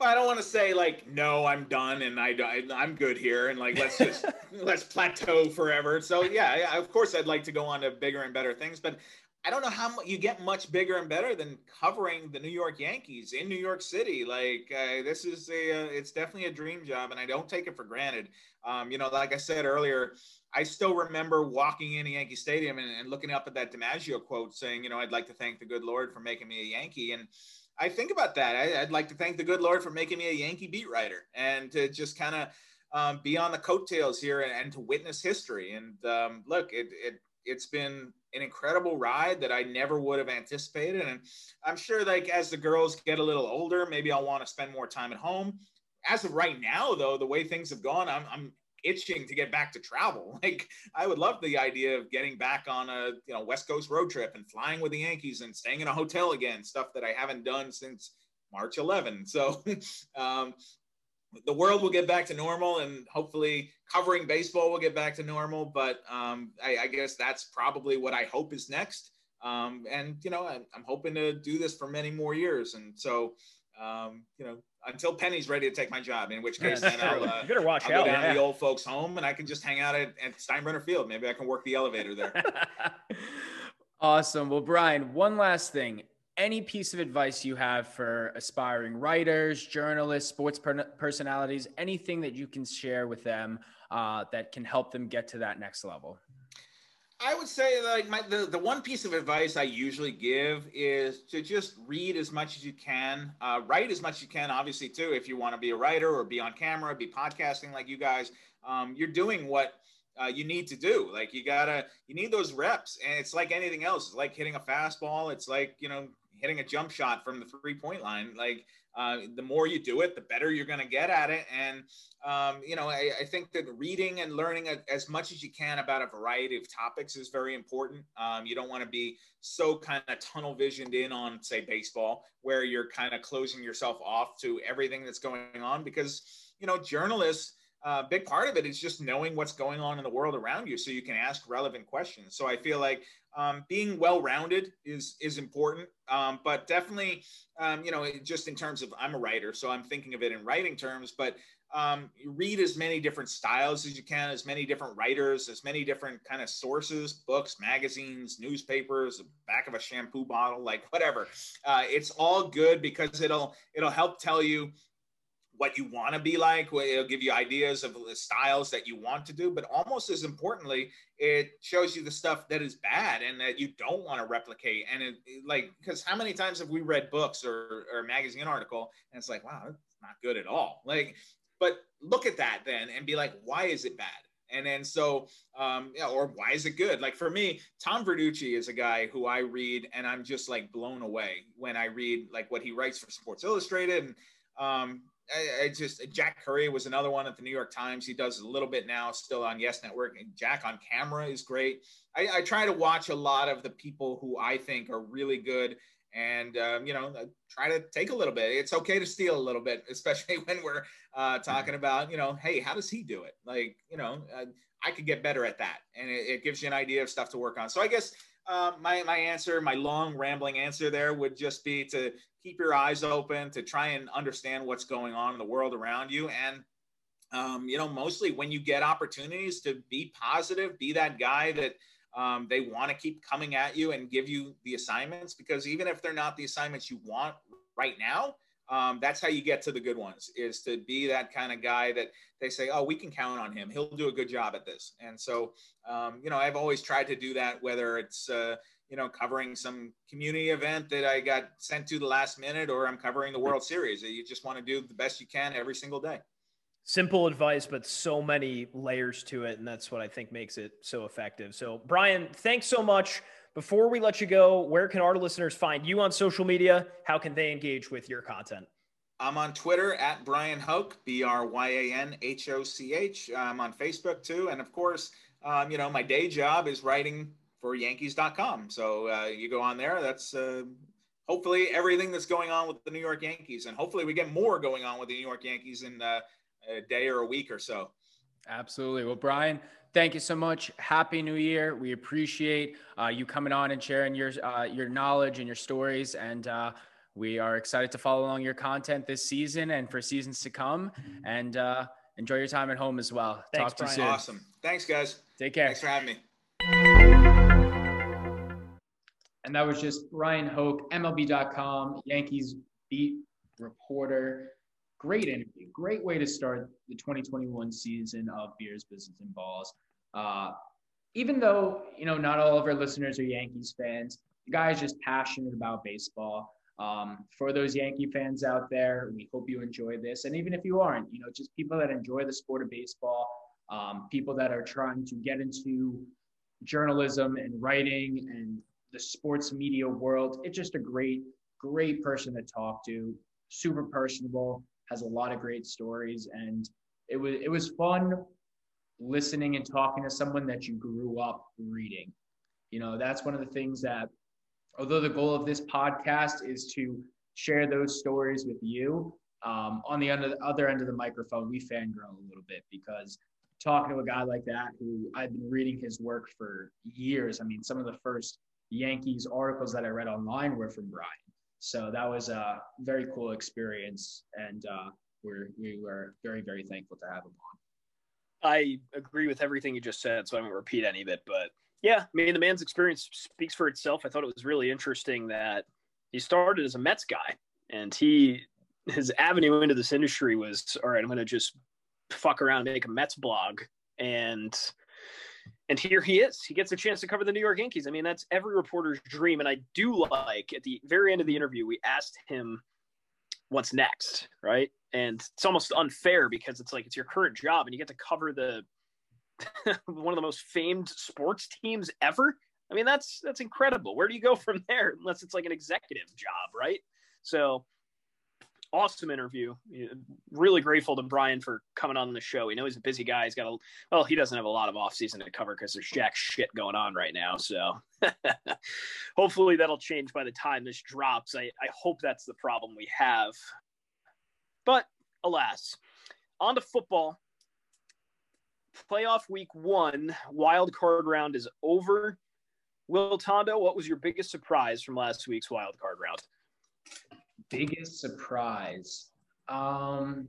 Well, I don't want to say like no, I'm done and I, I am good here and like let's just let's plateau forever. So yeah, yeah, of course I'd like to go on to bigger and better things, but I don't know how you get much bigger and better than covering the New York Yankees in New York City. Like uh, this is a, uh, it's definitely a dream job, and I don't take it for granted. Um, you know, like I said earlier, I still remember walking into Yankee Stadium and, and looking up at that DiMaggio quote saying, you know, I'd like to thank the good Lord for making me a Yankee. And I think about that. I, would like to thank the good Lord for making me a Yankee beat writer and to just kind of um, be on the coattails here and, and, to witness history. And um, look, it, it it's been an incredible ride that I never would have anticipated. And I'm sure, like, as the girls get a little older, maybe I'll want to spend more time at home. As of right now, though, the way things have gone, I'm, I'm itching to get back to travel. Like, I would love the idea of getting back on a you know West Coast road trip and flying with the Yankees and staying in a hotel again, stuff that I haven't done since March 11. So, um, the world will get back to normal and hopefully covering baseball will get back to normal. But um, I, I, guess that's probably what I hope is next. Um, and, you know, I'm, I'm, hoping to do this for many more years. And so, um, you know, until Penny's ready to take my job, in which case then I'll, uh, you better watch I'll out. go down yeah. to the old folks home and I can just hang out at, at Steinbrenner Field. Maybe I can work the elevator there. awesome. Well, Bryan, one last thing any piece of advice you have for aspiring writers, journalists, sports per- personalities, anything that you can share with them uh, that can help them get to that next level? I would say like my the, the one piece of advice I usually give is to just read as much as you can, uh, write as much as you can. Obviously, too, if you want to be a writer or be on camera, be podcasting like you guys, um, you're doing what uh, you need to do. Like you gotta, you need those reps, and it's like anything else. It's like hitting a fastball. It's like you know hitting a jump shot from the three point line. Like uh, the more you do it, the better you're to get at it. And, um, you know, I, I, think that reading and learning a, as much as you can about a variety of topics is very important. Um, you don't want to be so kind of tunnel visioned in on, say, baseball, where you're kind of closing yourself off to everything that's going on because, you know, journalists a uh, big part of it is just knowing what's going on in the world around you so you can ask relevant questions. So i feel like um, being well-rounded is is important um, but definitely um, you know just in terms of i'm a writer so i'm thinking of it in writing terms but um, read as many different styles as you can as many different writers as many different kind of sources books magazines newspapers back of a shampoo bottle like whatever. Uh, it's all good because it'll it'll help tell you what you want to be like. It'll give you ideas of the styles that you want to do, but almost as importantly, it shows you the stuff that is bad and that you don't want to replicate. And it, like, because how many times have we read books or, or a magazine article and it's like, wow, it's not good at all. Like, but look at that then and be like, why is it bad? And then so, um, yeah, or why is it good? Like for me, Tom Verducci is a guy who I read and I'm just like blown away when I read like what he writes for Sports Illustrated and um, I, I, just Jack Curry was another one at the New York Times. He does a little bit now, still on Yes Network. And Jack on camera is great. I, I try to watch a lot of the people who I think are really good, and um, you know, try to take a little bit. It's okay to steal a little bit, especially when we're uh, talking about, you know, hey, how does he do it? Like, you know, uh, I could get better at that, and it, it gives you an idea of stuff to work on. So I guess uh, my my answer, my long rambling answer there would just be to keep your eyes open, to try and understand what's going on in the world around you, and um, you know, mostly when you get opportunities to be positive, be that guy that um, they want to keep coming at you and give you the assignments because even if they're not the assignments you want right now, um, that's how you get to the good ones is to be that kind of guy that they say oh we can count on him. He'll do a good job at this. And so um, you know i've always tried to do that whether it's uh, you know covering some community event that i got sent to the last minute or i'm covering the world series you just want to do the best you can every single day simple advice but so many layers to it and that's what i think makes it so effective so bryan thanks so much before we let you go, where can our listeners find you on social media? How can they engage with your content? I'm on Twitter at Bryan Hoch, B R Y A N H O C H. I'm on Facebook too. And of course, um, you know, my day job is writing for Yankees.com. So uh, you go on there. That's uh, hopefully everything that's going on with the New York Yankees. And hopefully we get more going on with the New York Yankees in uh, a day or a week or so. Absolutely. Well, Bryan, thank you so much. Happy New Year. We appreciate uh, you coming on and sharing your uh, your knowledge and your stories, and uh, we are excited to follow along your content this season and for seasons to come. And uh, enjoy your time at home as well. Thanks, Talk to Bryan. you soon. Awesome. Thanks, guys. Take care. Thanks for having me. And that was just Bryan Hoch, MLB.com, Yankees beat reporter. Great interview. Great way to start the 2021 season of Beers, Business, and Balls. Uh, even though, you know, not all of our listeners are Yankees fans, the guy is just passionate about baseball. Um, for those Yankee fans out there, we hope you enjoy this. And even if you aren't, you know, just people that enjoy the sport of baseball, um, people that are trying to get into journalism and writing and the sports media world. It's just a great, great person to talk to. Super personable, has a lot of great stories, and it was it was fun listening and talking to someone that you grew up reading. You know, that's one of the things that, although the goal of this podcast is to share those stories with you, um, on the other end of the microphone, we fangirl a little bit because talking to a guy like that who I've been reading his work for years. I mean, some of the first Yankees articles that I read online were from Bryan. So that was a very cool experience, and uh, we're we were very very thankful to have him on. I agree with everything you just said, so I won't repeat any of it. But yeah, I mean, the man's experience speaks for itself. I thought it was really interesting that he started as a Mets guy, and he his avenue into this industry was all right. I'm going to just fuck around and make a Mets blog, and and here he is. He gets a chance to cover the New York Yankees. I mean, that's every reporter's dream. And I do like at the very end of the interview, we asked him what's next, right? And it's almost unfair because it's like it's your current job and you get to cover the one of the most famed sports teams ever. I mean, that's that's incredible. Where do you go from there unless it's like an executive job, right? So awesome interview. Really grateful to Bryan for coming on the show. We know he's a busy guy. He's got a well, he doesn't have a lot of off season to cover because there's jack shit going on right now. So hopefully that'll change by the time this drops. I, I hope that's the problem we have. But alas, on to football. Playoff week one, wild card round is over. Will Tondo, what was your biggest surprise from last week's wild card round? Biggest surprise. Um,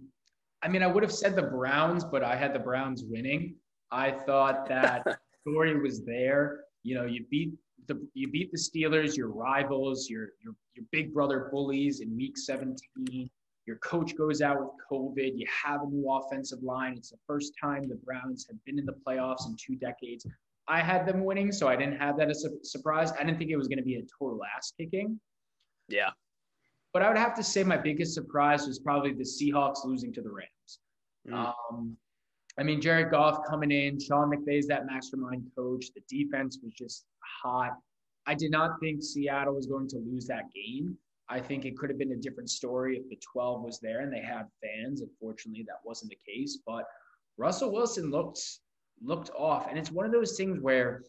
I mean, I would have said the Browns, but I had the Browns winning. I thought that story was there. You know, you beat the you beat the Steelers, your rivals, your your your big brother bullies in Week 17. Your coach goes out with COVID. You have a new offensive line. It's the first time the Browns have been in the playoffs in two decades. I had them winning, so I didn't have that as a surprise. I didn't think it was going to be a total ass kicking. Yeah. But I would have to say my biggest surprise was probably the Seahawks losing to the Rams. Mm. Um, I mean, Jared Goff coming in, Sean McVay's that mastermind coach. The defense was just hot. I did not think Seattle was going to lose that game. I think it could have been a different story if the 12 was there and they had fans. Unfortunately, that wasn't the case. But Russell Wilson looked looked off, and it's one of those things where,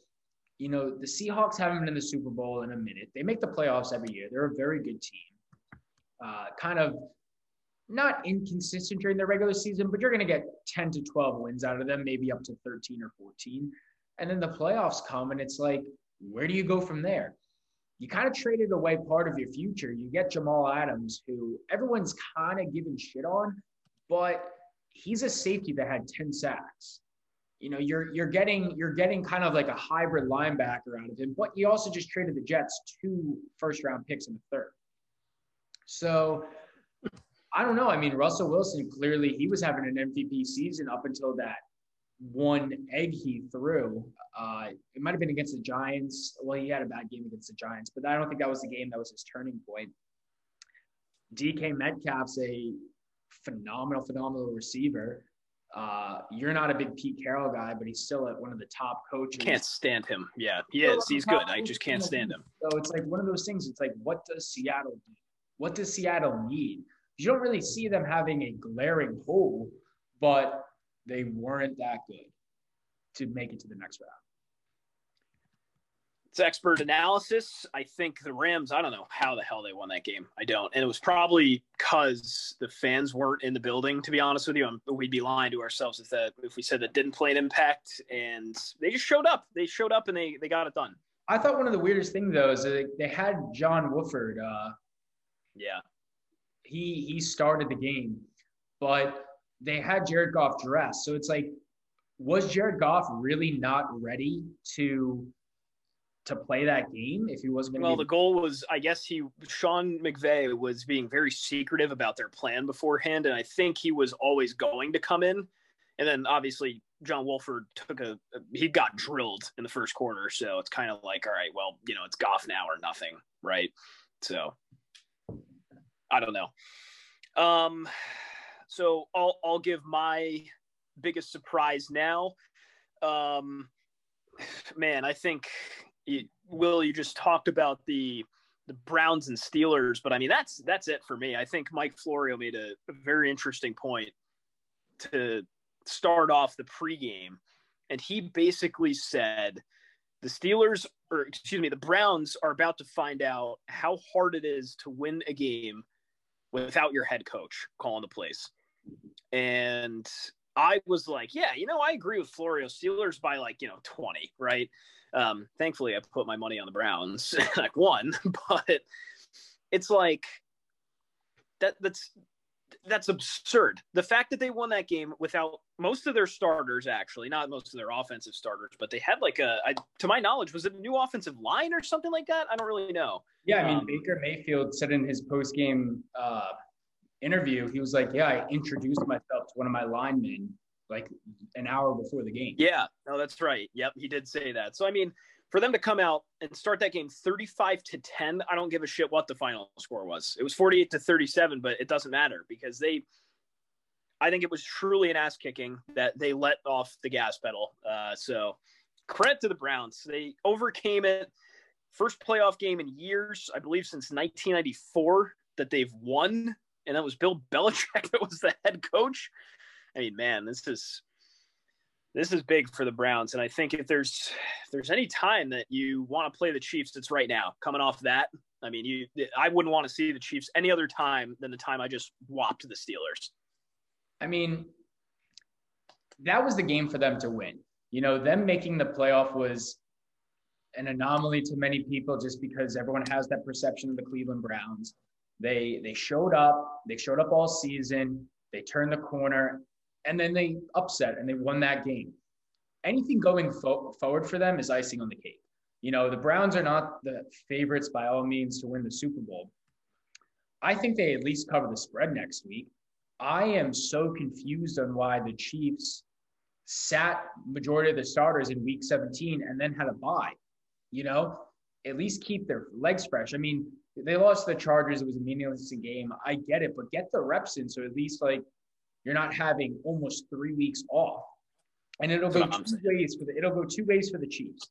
you know, the Seahawks haven't been in the Super Bowl in a minute. They make the playoffs every year. They're a very good team uh, kind of not inconsistent during the regular season, but you're going to get 10 to 12 wins out of them, maybe up to 13 or 14. And then the playoffs come, and it's like, where do you go from there? You kind of traded away part of your future. You get Jamal Adams, who everyone's kind of giving shit on, but he's a safety that had 10 sacks. You know, you're you're getting you're getting kind of like a hybrid linebacker out of him, but you also just traded the Jets two first round picks in the third. So I don't know. I mean, Russell Wilson clearly he was having an MVP season up until that one egg he threw. Uh, it might have been against the Giants. Well, he had a bad game against the Giants, but I don't think that was the game that was his turning point. DK Metcalf's a phenomenal, phenomenal receiver. Uh, you're not a big Pete Carroll guy, but he's still at one of the top coaches. Can't stand him. Yeah, he is. He's good. I just can't stand him. So it's like one of those things. It's like, what does Seattle do? What does Seattle need? You don't really see them having a glaring hole, but they weren't that good to make it to the next round. It's expert analysis. I think the Rams, I don't know how the hell they won that game. I don't. And it was probably because the fans weren't in the building, to be honest with you. Um, we'd be lying to ourselves if that if we said that didn't play an impact. And they just showed up. They showed up and they, they got it done. I thought one of the weirdest things, though, is that they had John Wolford uh, yeah. He he started the game, but they had Jared Goff dressed. So it's like, was Jared Goff really not ready to to play that game if he wasn't going to? Well, be- the goal was, I guess he Sean McVay was being very secretive about their plan beforehand, and I think he was always going to come in, and then obviously John Wolford took a he got drilled in the first quarter, so it's kind of like, all right, well, you know, it's Goff now or nothing, right? So I don't know. Um, so I'll I'll give my biggest surprise now. Um, man, I think you, Will, you just talked about the the Browns and Steelers, but I mean that's that's it for me. I think Mike Florio made a, a very interesting point to start off the pregame, and he basically said the Steelers, or excuse me, the Browns are about to find out how hard it is to win a game without your head coach calling the plays. And I was like, yeah, you know, I agree with Florio. Steelers by like, you know, 20, right? Um, thankfully, I put my money on the Browns. like won, but it's like that. That's that's absurd. The fact that they won that game without most of their starters, actually, not most of their offensive starters, but they had like a, I, to my knowledge, was it a new offensive line or something like that? I don't really know. Yeah, I mean, um, Baker Mayfield said in his post game uh, interview, he was like, "Yeah, I introduced myself to one of my linemen like an hour before the game." Yeah, no, that's right. Yep, he did say that. So I mean, for them to come out and start that game 35 to 10, I don't give a shit what the final score was. It was 48 to 37, but it doesn't matter because they I think it was truly an ass kicking that they let off the gas pedal. Uh, so credit to the Browns. They overcame it. First playoff game in years, I believe since 1994 that they've won and that was Bill Belichick that was the head coach. I mean, man, this is this is big for the Browns, and I think if there's if there's any time that you want to play the Chiefs, it's right now. Coming off that, I mean, you I wouldn't want to see the Chiefs any other time than the time I just whopped the Steelers. I mean, that was the game for them to win. You know, them making the playoff was an anomaly to many people just because everyone has that perception of the Cleveland Browns. They they showed up. They showed up all season. They turned the corner, and then they upset and they won that game. Anything going fo- forward for them is icing on the cake. You know, the Browns are not the favorites by all means to win the Super Bowl. I think they at least cover the spread next week. I am so confused on why the Chiefs sat majority of the starters in week 17 and then had a bye. You know, at least keep their legs fresh. I mean, they lost the Chargers. It was a meaningless game. I get it, but get the reps in. So at least like you're not having almost three weeks off. And it'll go two ways for the it'll go two ways for the Chiefs.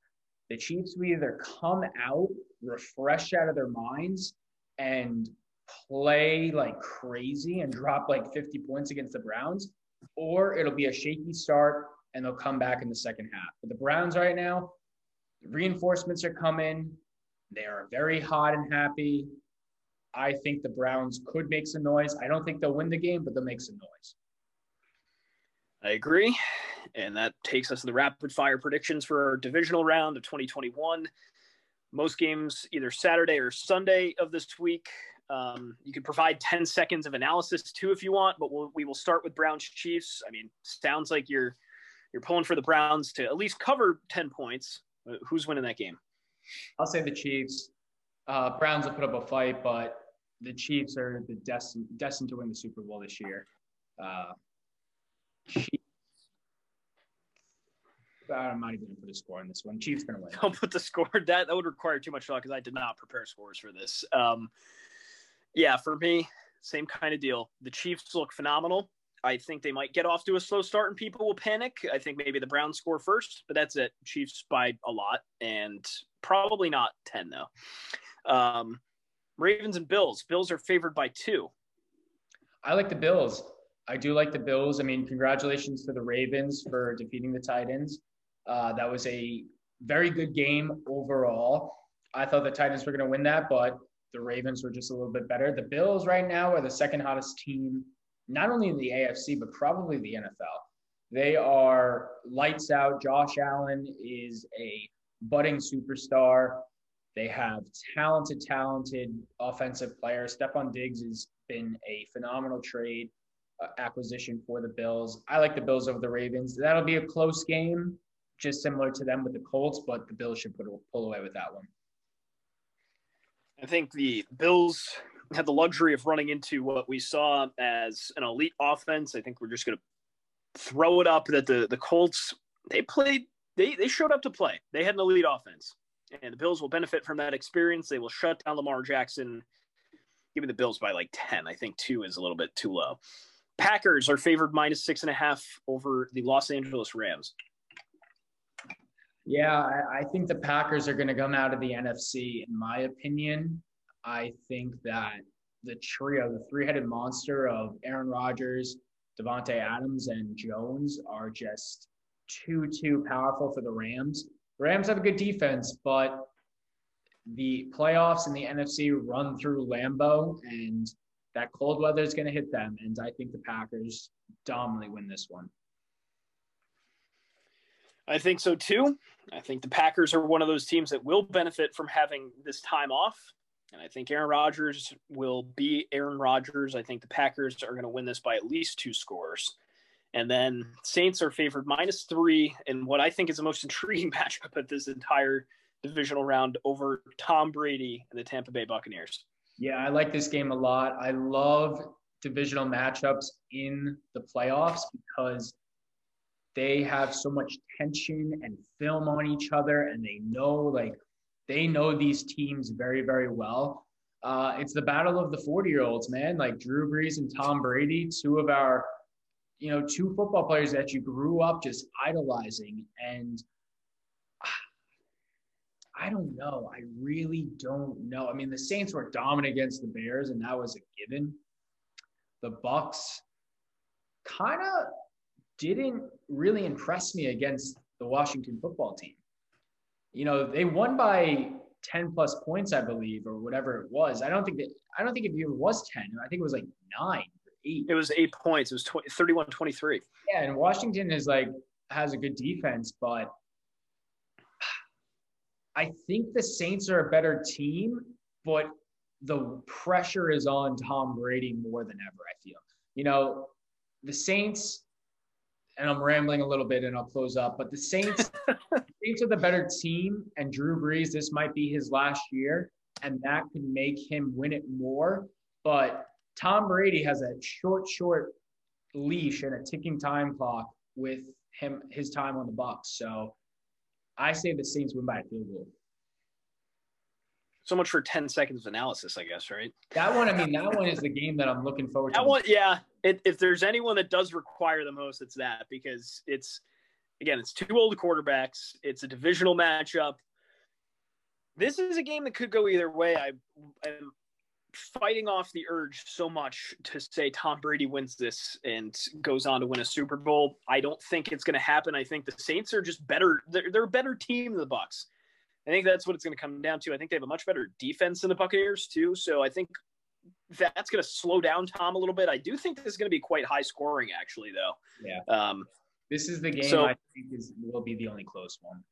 The Chiefs will either come out refreshed out of their minds and play like crazy and drop like 50 points against the Browns, or it'll be a shaky start and they'll come back in the second half. But the Browns right now, reinforcements are coming. They are very hot and happy. I think the Browns could make some noise. I don't think they'll win the game, but they'll make some noise. I agree. And that takes us to the rapid fire predictions for our divisional round of 2021. Most games either Saturday or Sunday of this week. Um, you can provide 10 seconds of analysis too if you want, but we'll, we will start with Browns Chiefs. I mean, sounds like you're you're pulling for the Browns to at least cover 10 points. Uh, who's winning that game? I'll say the Chiefs. Uh, Browns will put up a fight, but the Chiefs are the destined destined to win the Super Bowl this year. Uh, Chiefs. I'm not even to put a score on this one. Chiefs to win. Don't put the score. That that would require too much thought because I did not prepare scores for this. Um, yeah, for me, same kind of deal. The Chiefs look phenomenal. I think they might get off to a slow start and people will panic. I think maybe the Browns score first, but that's it. Chiefs by a lot and probably not 10 though. Um, Ravens and Bills. Bills are favored by two. I like the Bills. I do like the Bills. I mean, congratulations to the Ravens for defeating the Titans. Uh, that was a very good game overall. I thought the Titans were going to win that, but the Ravens were just a little bit better. The Bills right now are the second hottest team, not only in the AFC, but probably the NFL. They are lights out. Josh Allen is a budding superstar. They have talented, talented offensive players. Stefon Diggs has been a phenomenal trade uh, acquisition for the Bills. I like the Bills over the Ravens. That'll be a close game, just similar to them with the Colts, but the Bills should put, pull away with that one. I think the Bills had the luxury of running into what we saw as an elite offense. I think we're just going to throw it up that the the Colts they played they they showed up to play. They had an elite offense, and the Bills will benefit from that experience. They will shut down Lamar Jackson. Give me the Bills by like ten. I think two is a little bit too low. Packers are favored minus six and a half over the Los Angeles Rams. Yeah, I, I think the Packers are going to come out of the NFC. In my opinion, I think that the trio, the three-headed monster of Aaron Rodgers, Davante Adams, and Jones are just too too powerful for the Rams. Rams have a good defense, but the playoffs and the NFC run through Lambeau, and that cold weather is going to hit them. And I think the Packers dominantly win this one. I think so too. I think the Packers are one of those teams that will benefit from having this time off. And I think Aaron Rodgers will be Aaron Rodgers. I think the Packers are going to win this by at least two scores. And then Saints are favored minus three in what I think is the most intriguing matchup at this entire divisional round over Tom Brady and the Tampa Bay Buccaneers. Yeah, I like this game a lot. I love divisional matchups in the playoffs because they have so much tension and film on each other and they know like they know these teams very very well uh, it's the battle of the 40 year olds man like drew brees and tom brady two of our you know two football players that you grew up just idolizing and I don't know. I really don't know. I mean, the Saints were dominant against the Bears, and that was a given. The Bucks kind of didn't really impress me against the Washington football team. You know, they won by 10 plus points, I believe, or whatever it was. I don't think that, I don't think it even was 10. I think it was like nine eight. It was eight points. It was 20, 31 23. Yeah. And Washington is like, has a good defense, but I think the Saints are a better team, but the pressure is on Tom Brady more than ever, I feel. You know, the Saints and I'm rambling a little bit and I'll close up. But the Saints, Saints are the better team, and Drew Brees, this might be his last year, and that could make him win it more. But Tom Brady has a short, short leash and a ticking time clock with him his time on the Bucks. So I say the Saints win by a field goal. So much for 10 seconds of analysis, I guess, right? That one, I mean, that one is the game that I'm looking forward to. That one, yeah. It, if there's anyone that does require the most, it's that because it's, again, it's two old quarterbacks. It's a divisional matchup. This is a game that could go either way. I am fighting off the urge so much to say Tom Brady wins this and goes on to win a Super Bowl. I don't think it's going to happen. I think the Saints are just better. They're, they're a better team than the Bucks. I think that's what it's going to come down to. I think they have a much better defense than the Buccaneers too. So I think that's going to slow down Tom a little bit. I do think this is going to be quite high scoring, actually, though. Yeah. Um, this is the game so, I think is will be the only close one.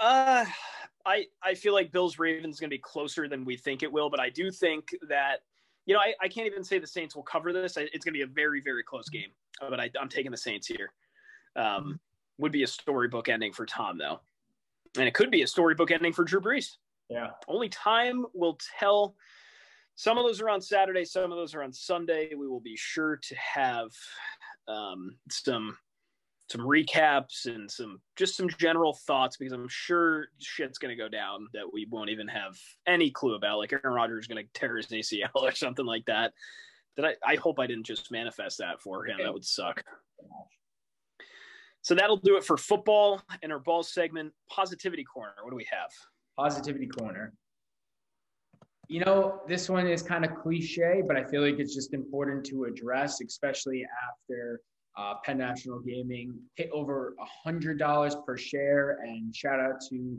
Uh, I I feel like Bills Ravens is going to be closer than we think it will, but I do think that you know I, I can't even say the Saints will cover this. It's going to be a very very close game, but I, I'm taking the Saints here. Um, would be a storybook ending for Tom though and it could be a storybook ending for Drew Brees. Yeah. Only time will tell. Some of those are on Saturday, some of those are on Sunday. We will be sure to have um, some some recaps and some just some general thoughts because I'm sure shit's to go down that we won't even have any clue about. Like Aaron Rodgers is to tear his ACL or something like that. That I, I hope I didn't just manifest that for him. That would suck. So that'll do it for football and our ball segment. Positivity corner. What do we have? Positivity corner. You know, this one is kind of cliche, but I feel like it's just important to address, especially after uh, Penn National Gaming hit over $100 per share. And shout out to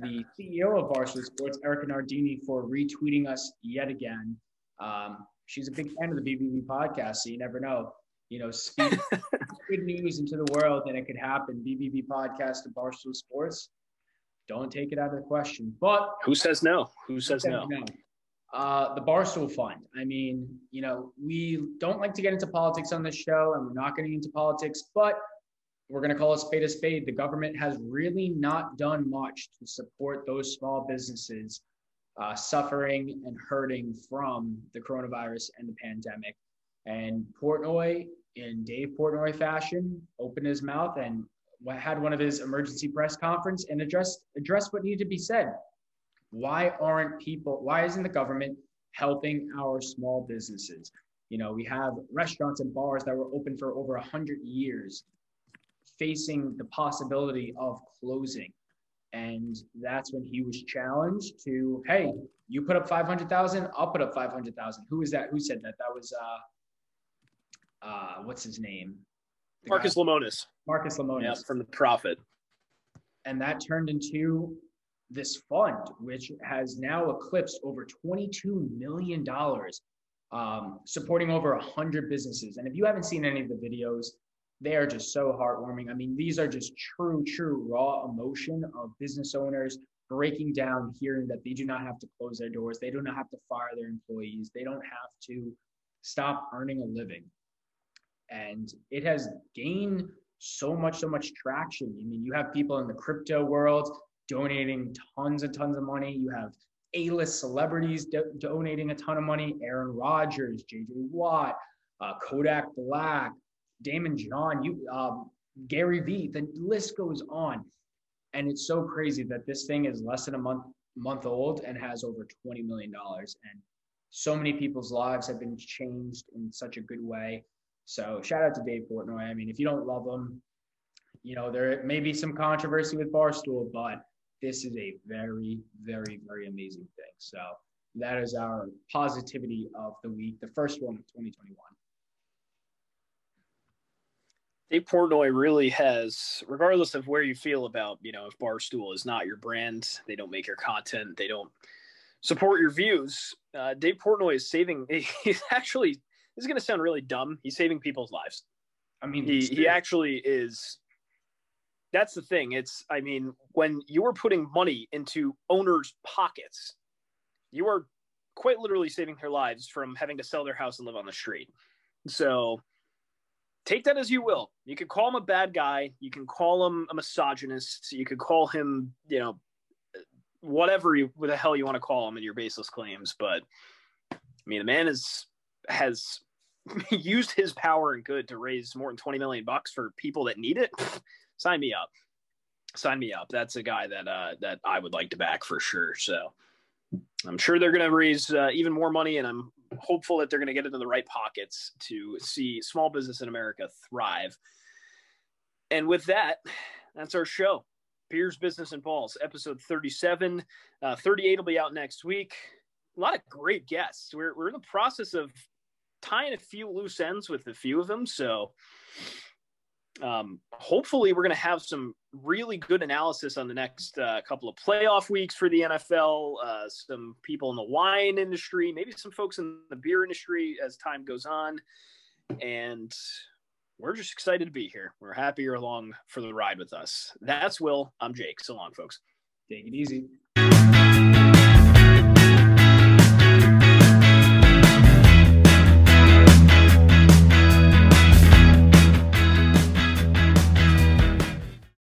the CEO of Barstool Sports, Erika Nardini, for retweeting us yet again. Um, she's a big fan of the BBB podcast, so you never know you know, speak good news into the world, and it could happen. BBB podcast to Barstool Sports. Don't take it out of the question. But who says no? Who says no? no? Uh, the Barstool Fund. I mean, you know, we don't like to get into politics on this show, and we're not getting into politics, but we're going to call a spade a spade. The government has really not done much to support those small businesses uh, suffering and hurting from the coronavirus and the pandemic. And Portnoy in Dave Portnoy fashion, opened his mouth and had one of his emergency press conference and addressed addressed what needed to be said. Why aren't people? Why isn't the government helping our small businesses? You know, we have restaurants and bars that were open for over a hundred years. facing the possibility of closing. And that's when he was challenged to, hey, you put up 500,000, I'll put up 500,000. Who was that? Who said that? That was, uh, uh, what's his name? The Marcus guy? Lemonis. Marcus Lemonis. Yeah, from the Profit. And that turned into this fund, which has now eclipsed over $22 million, um, supporting over 100 businesses. And if you haven't seen any of the videos, they are just so heartwarming. I mean, these are just true, true raw emotion of business owners breaking down, hearing that they do not have to close their doors, they do not have to fire their employees, they don't have to stop earning a living. And it has gained so much, so much traction. I mean, you have people in the crypto world donating tons and tons of money. You have A-list celebrities do- donating a ton of money. Aaron Rodgers, J.J. Watt, uh, Kodak Black, Daymond John, you, um, Gary Vee. The list goes on, and it's so crazy that this thing is less than a month month old and has over twenty million dollars. And so many people's lives have been changed in such a good way. So shout out to Dave Portnoy. I mean, if you don't love him, you know there may be some controversy with Barstool, but this is a very, very, very amazing thing. So that is our positivity of the week, the first one of 2021. Dave Portnoy really has, regardless of where you feel about, you know, if Barstool is not your brand, they don't make your content, they don't support your views. Uh, Dave Portnoy is saving. He's actually. This is going to sound really dumb. He's saving people's lives. I mean, he he actually is that's the thing. It's, I mean, when you are putting money into owners' pockets, you are quite literally saving their lives from having to sell their house and live on the street. So take that as you will. You could call him a bad guy. You can call him a misogynist. You could call him, you know, whatever you, what the hell you want to call him in your baseless claims. But I mean, the man is, has used his power and good to raise more than 20 million bucks for people that need it sign me up. Sign me up. That's a guy that uh, that I would like to back for sure. So I'm sure they're going to raise uh, even more money, and I'm hopeful that they're going to get into the right pockets to see small business in America thrive. And with that, that's our show. Beers, Business, and Balls, episode 37. Uh, 38 will be out next week. A lot of great guests. We're, we're in the process of tying a few loose ends with a few of them. So um, hopefully we're going to have some really good analysis on the next uh, couple of playoff weeks for the NFL. Uh, some people in the wine industry, maybe some folks in the beer industry as time goes on, and we're just excited to be here. We're happy you're along for the ride with us. That's Will. I'm Jake. So long, folks. Take it easy.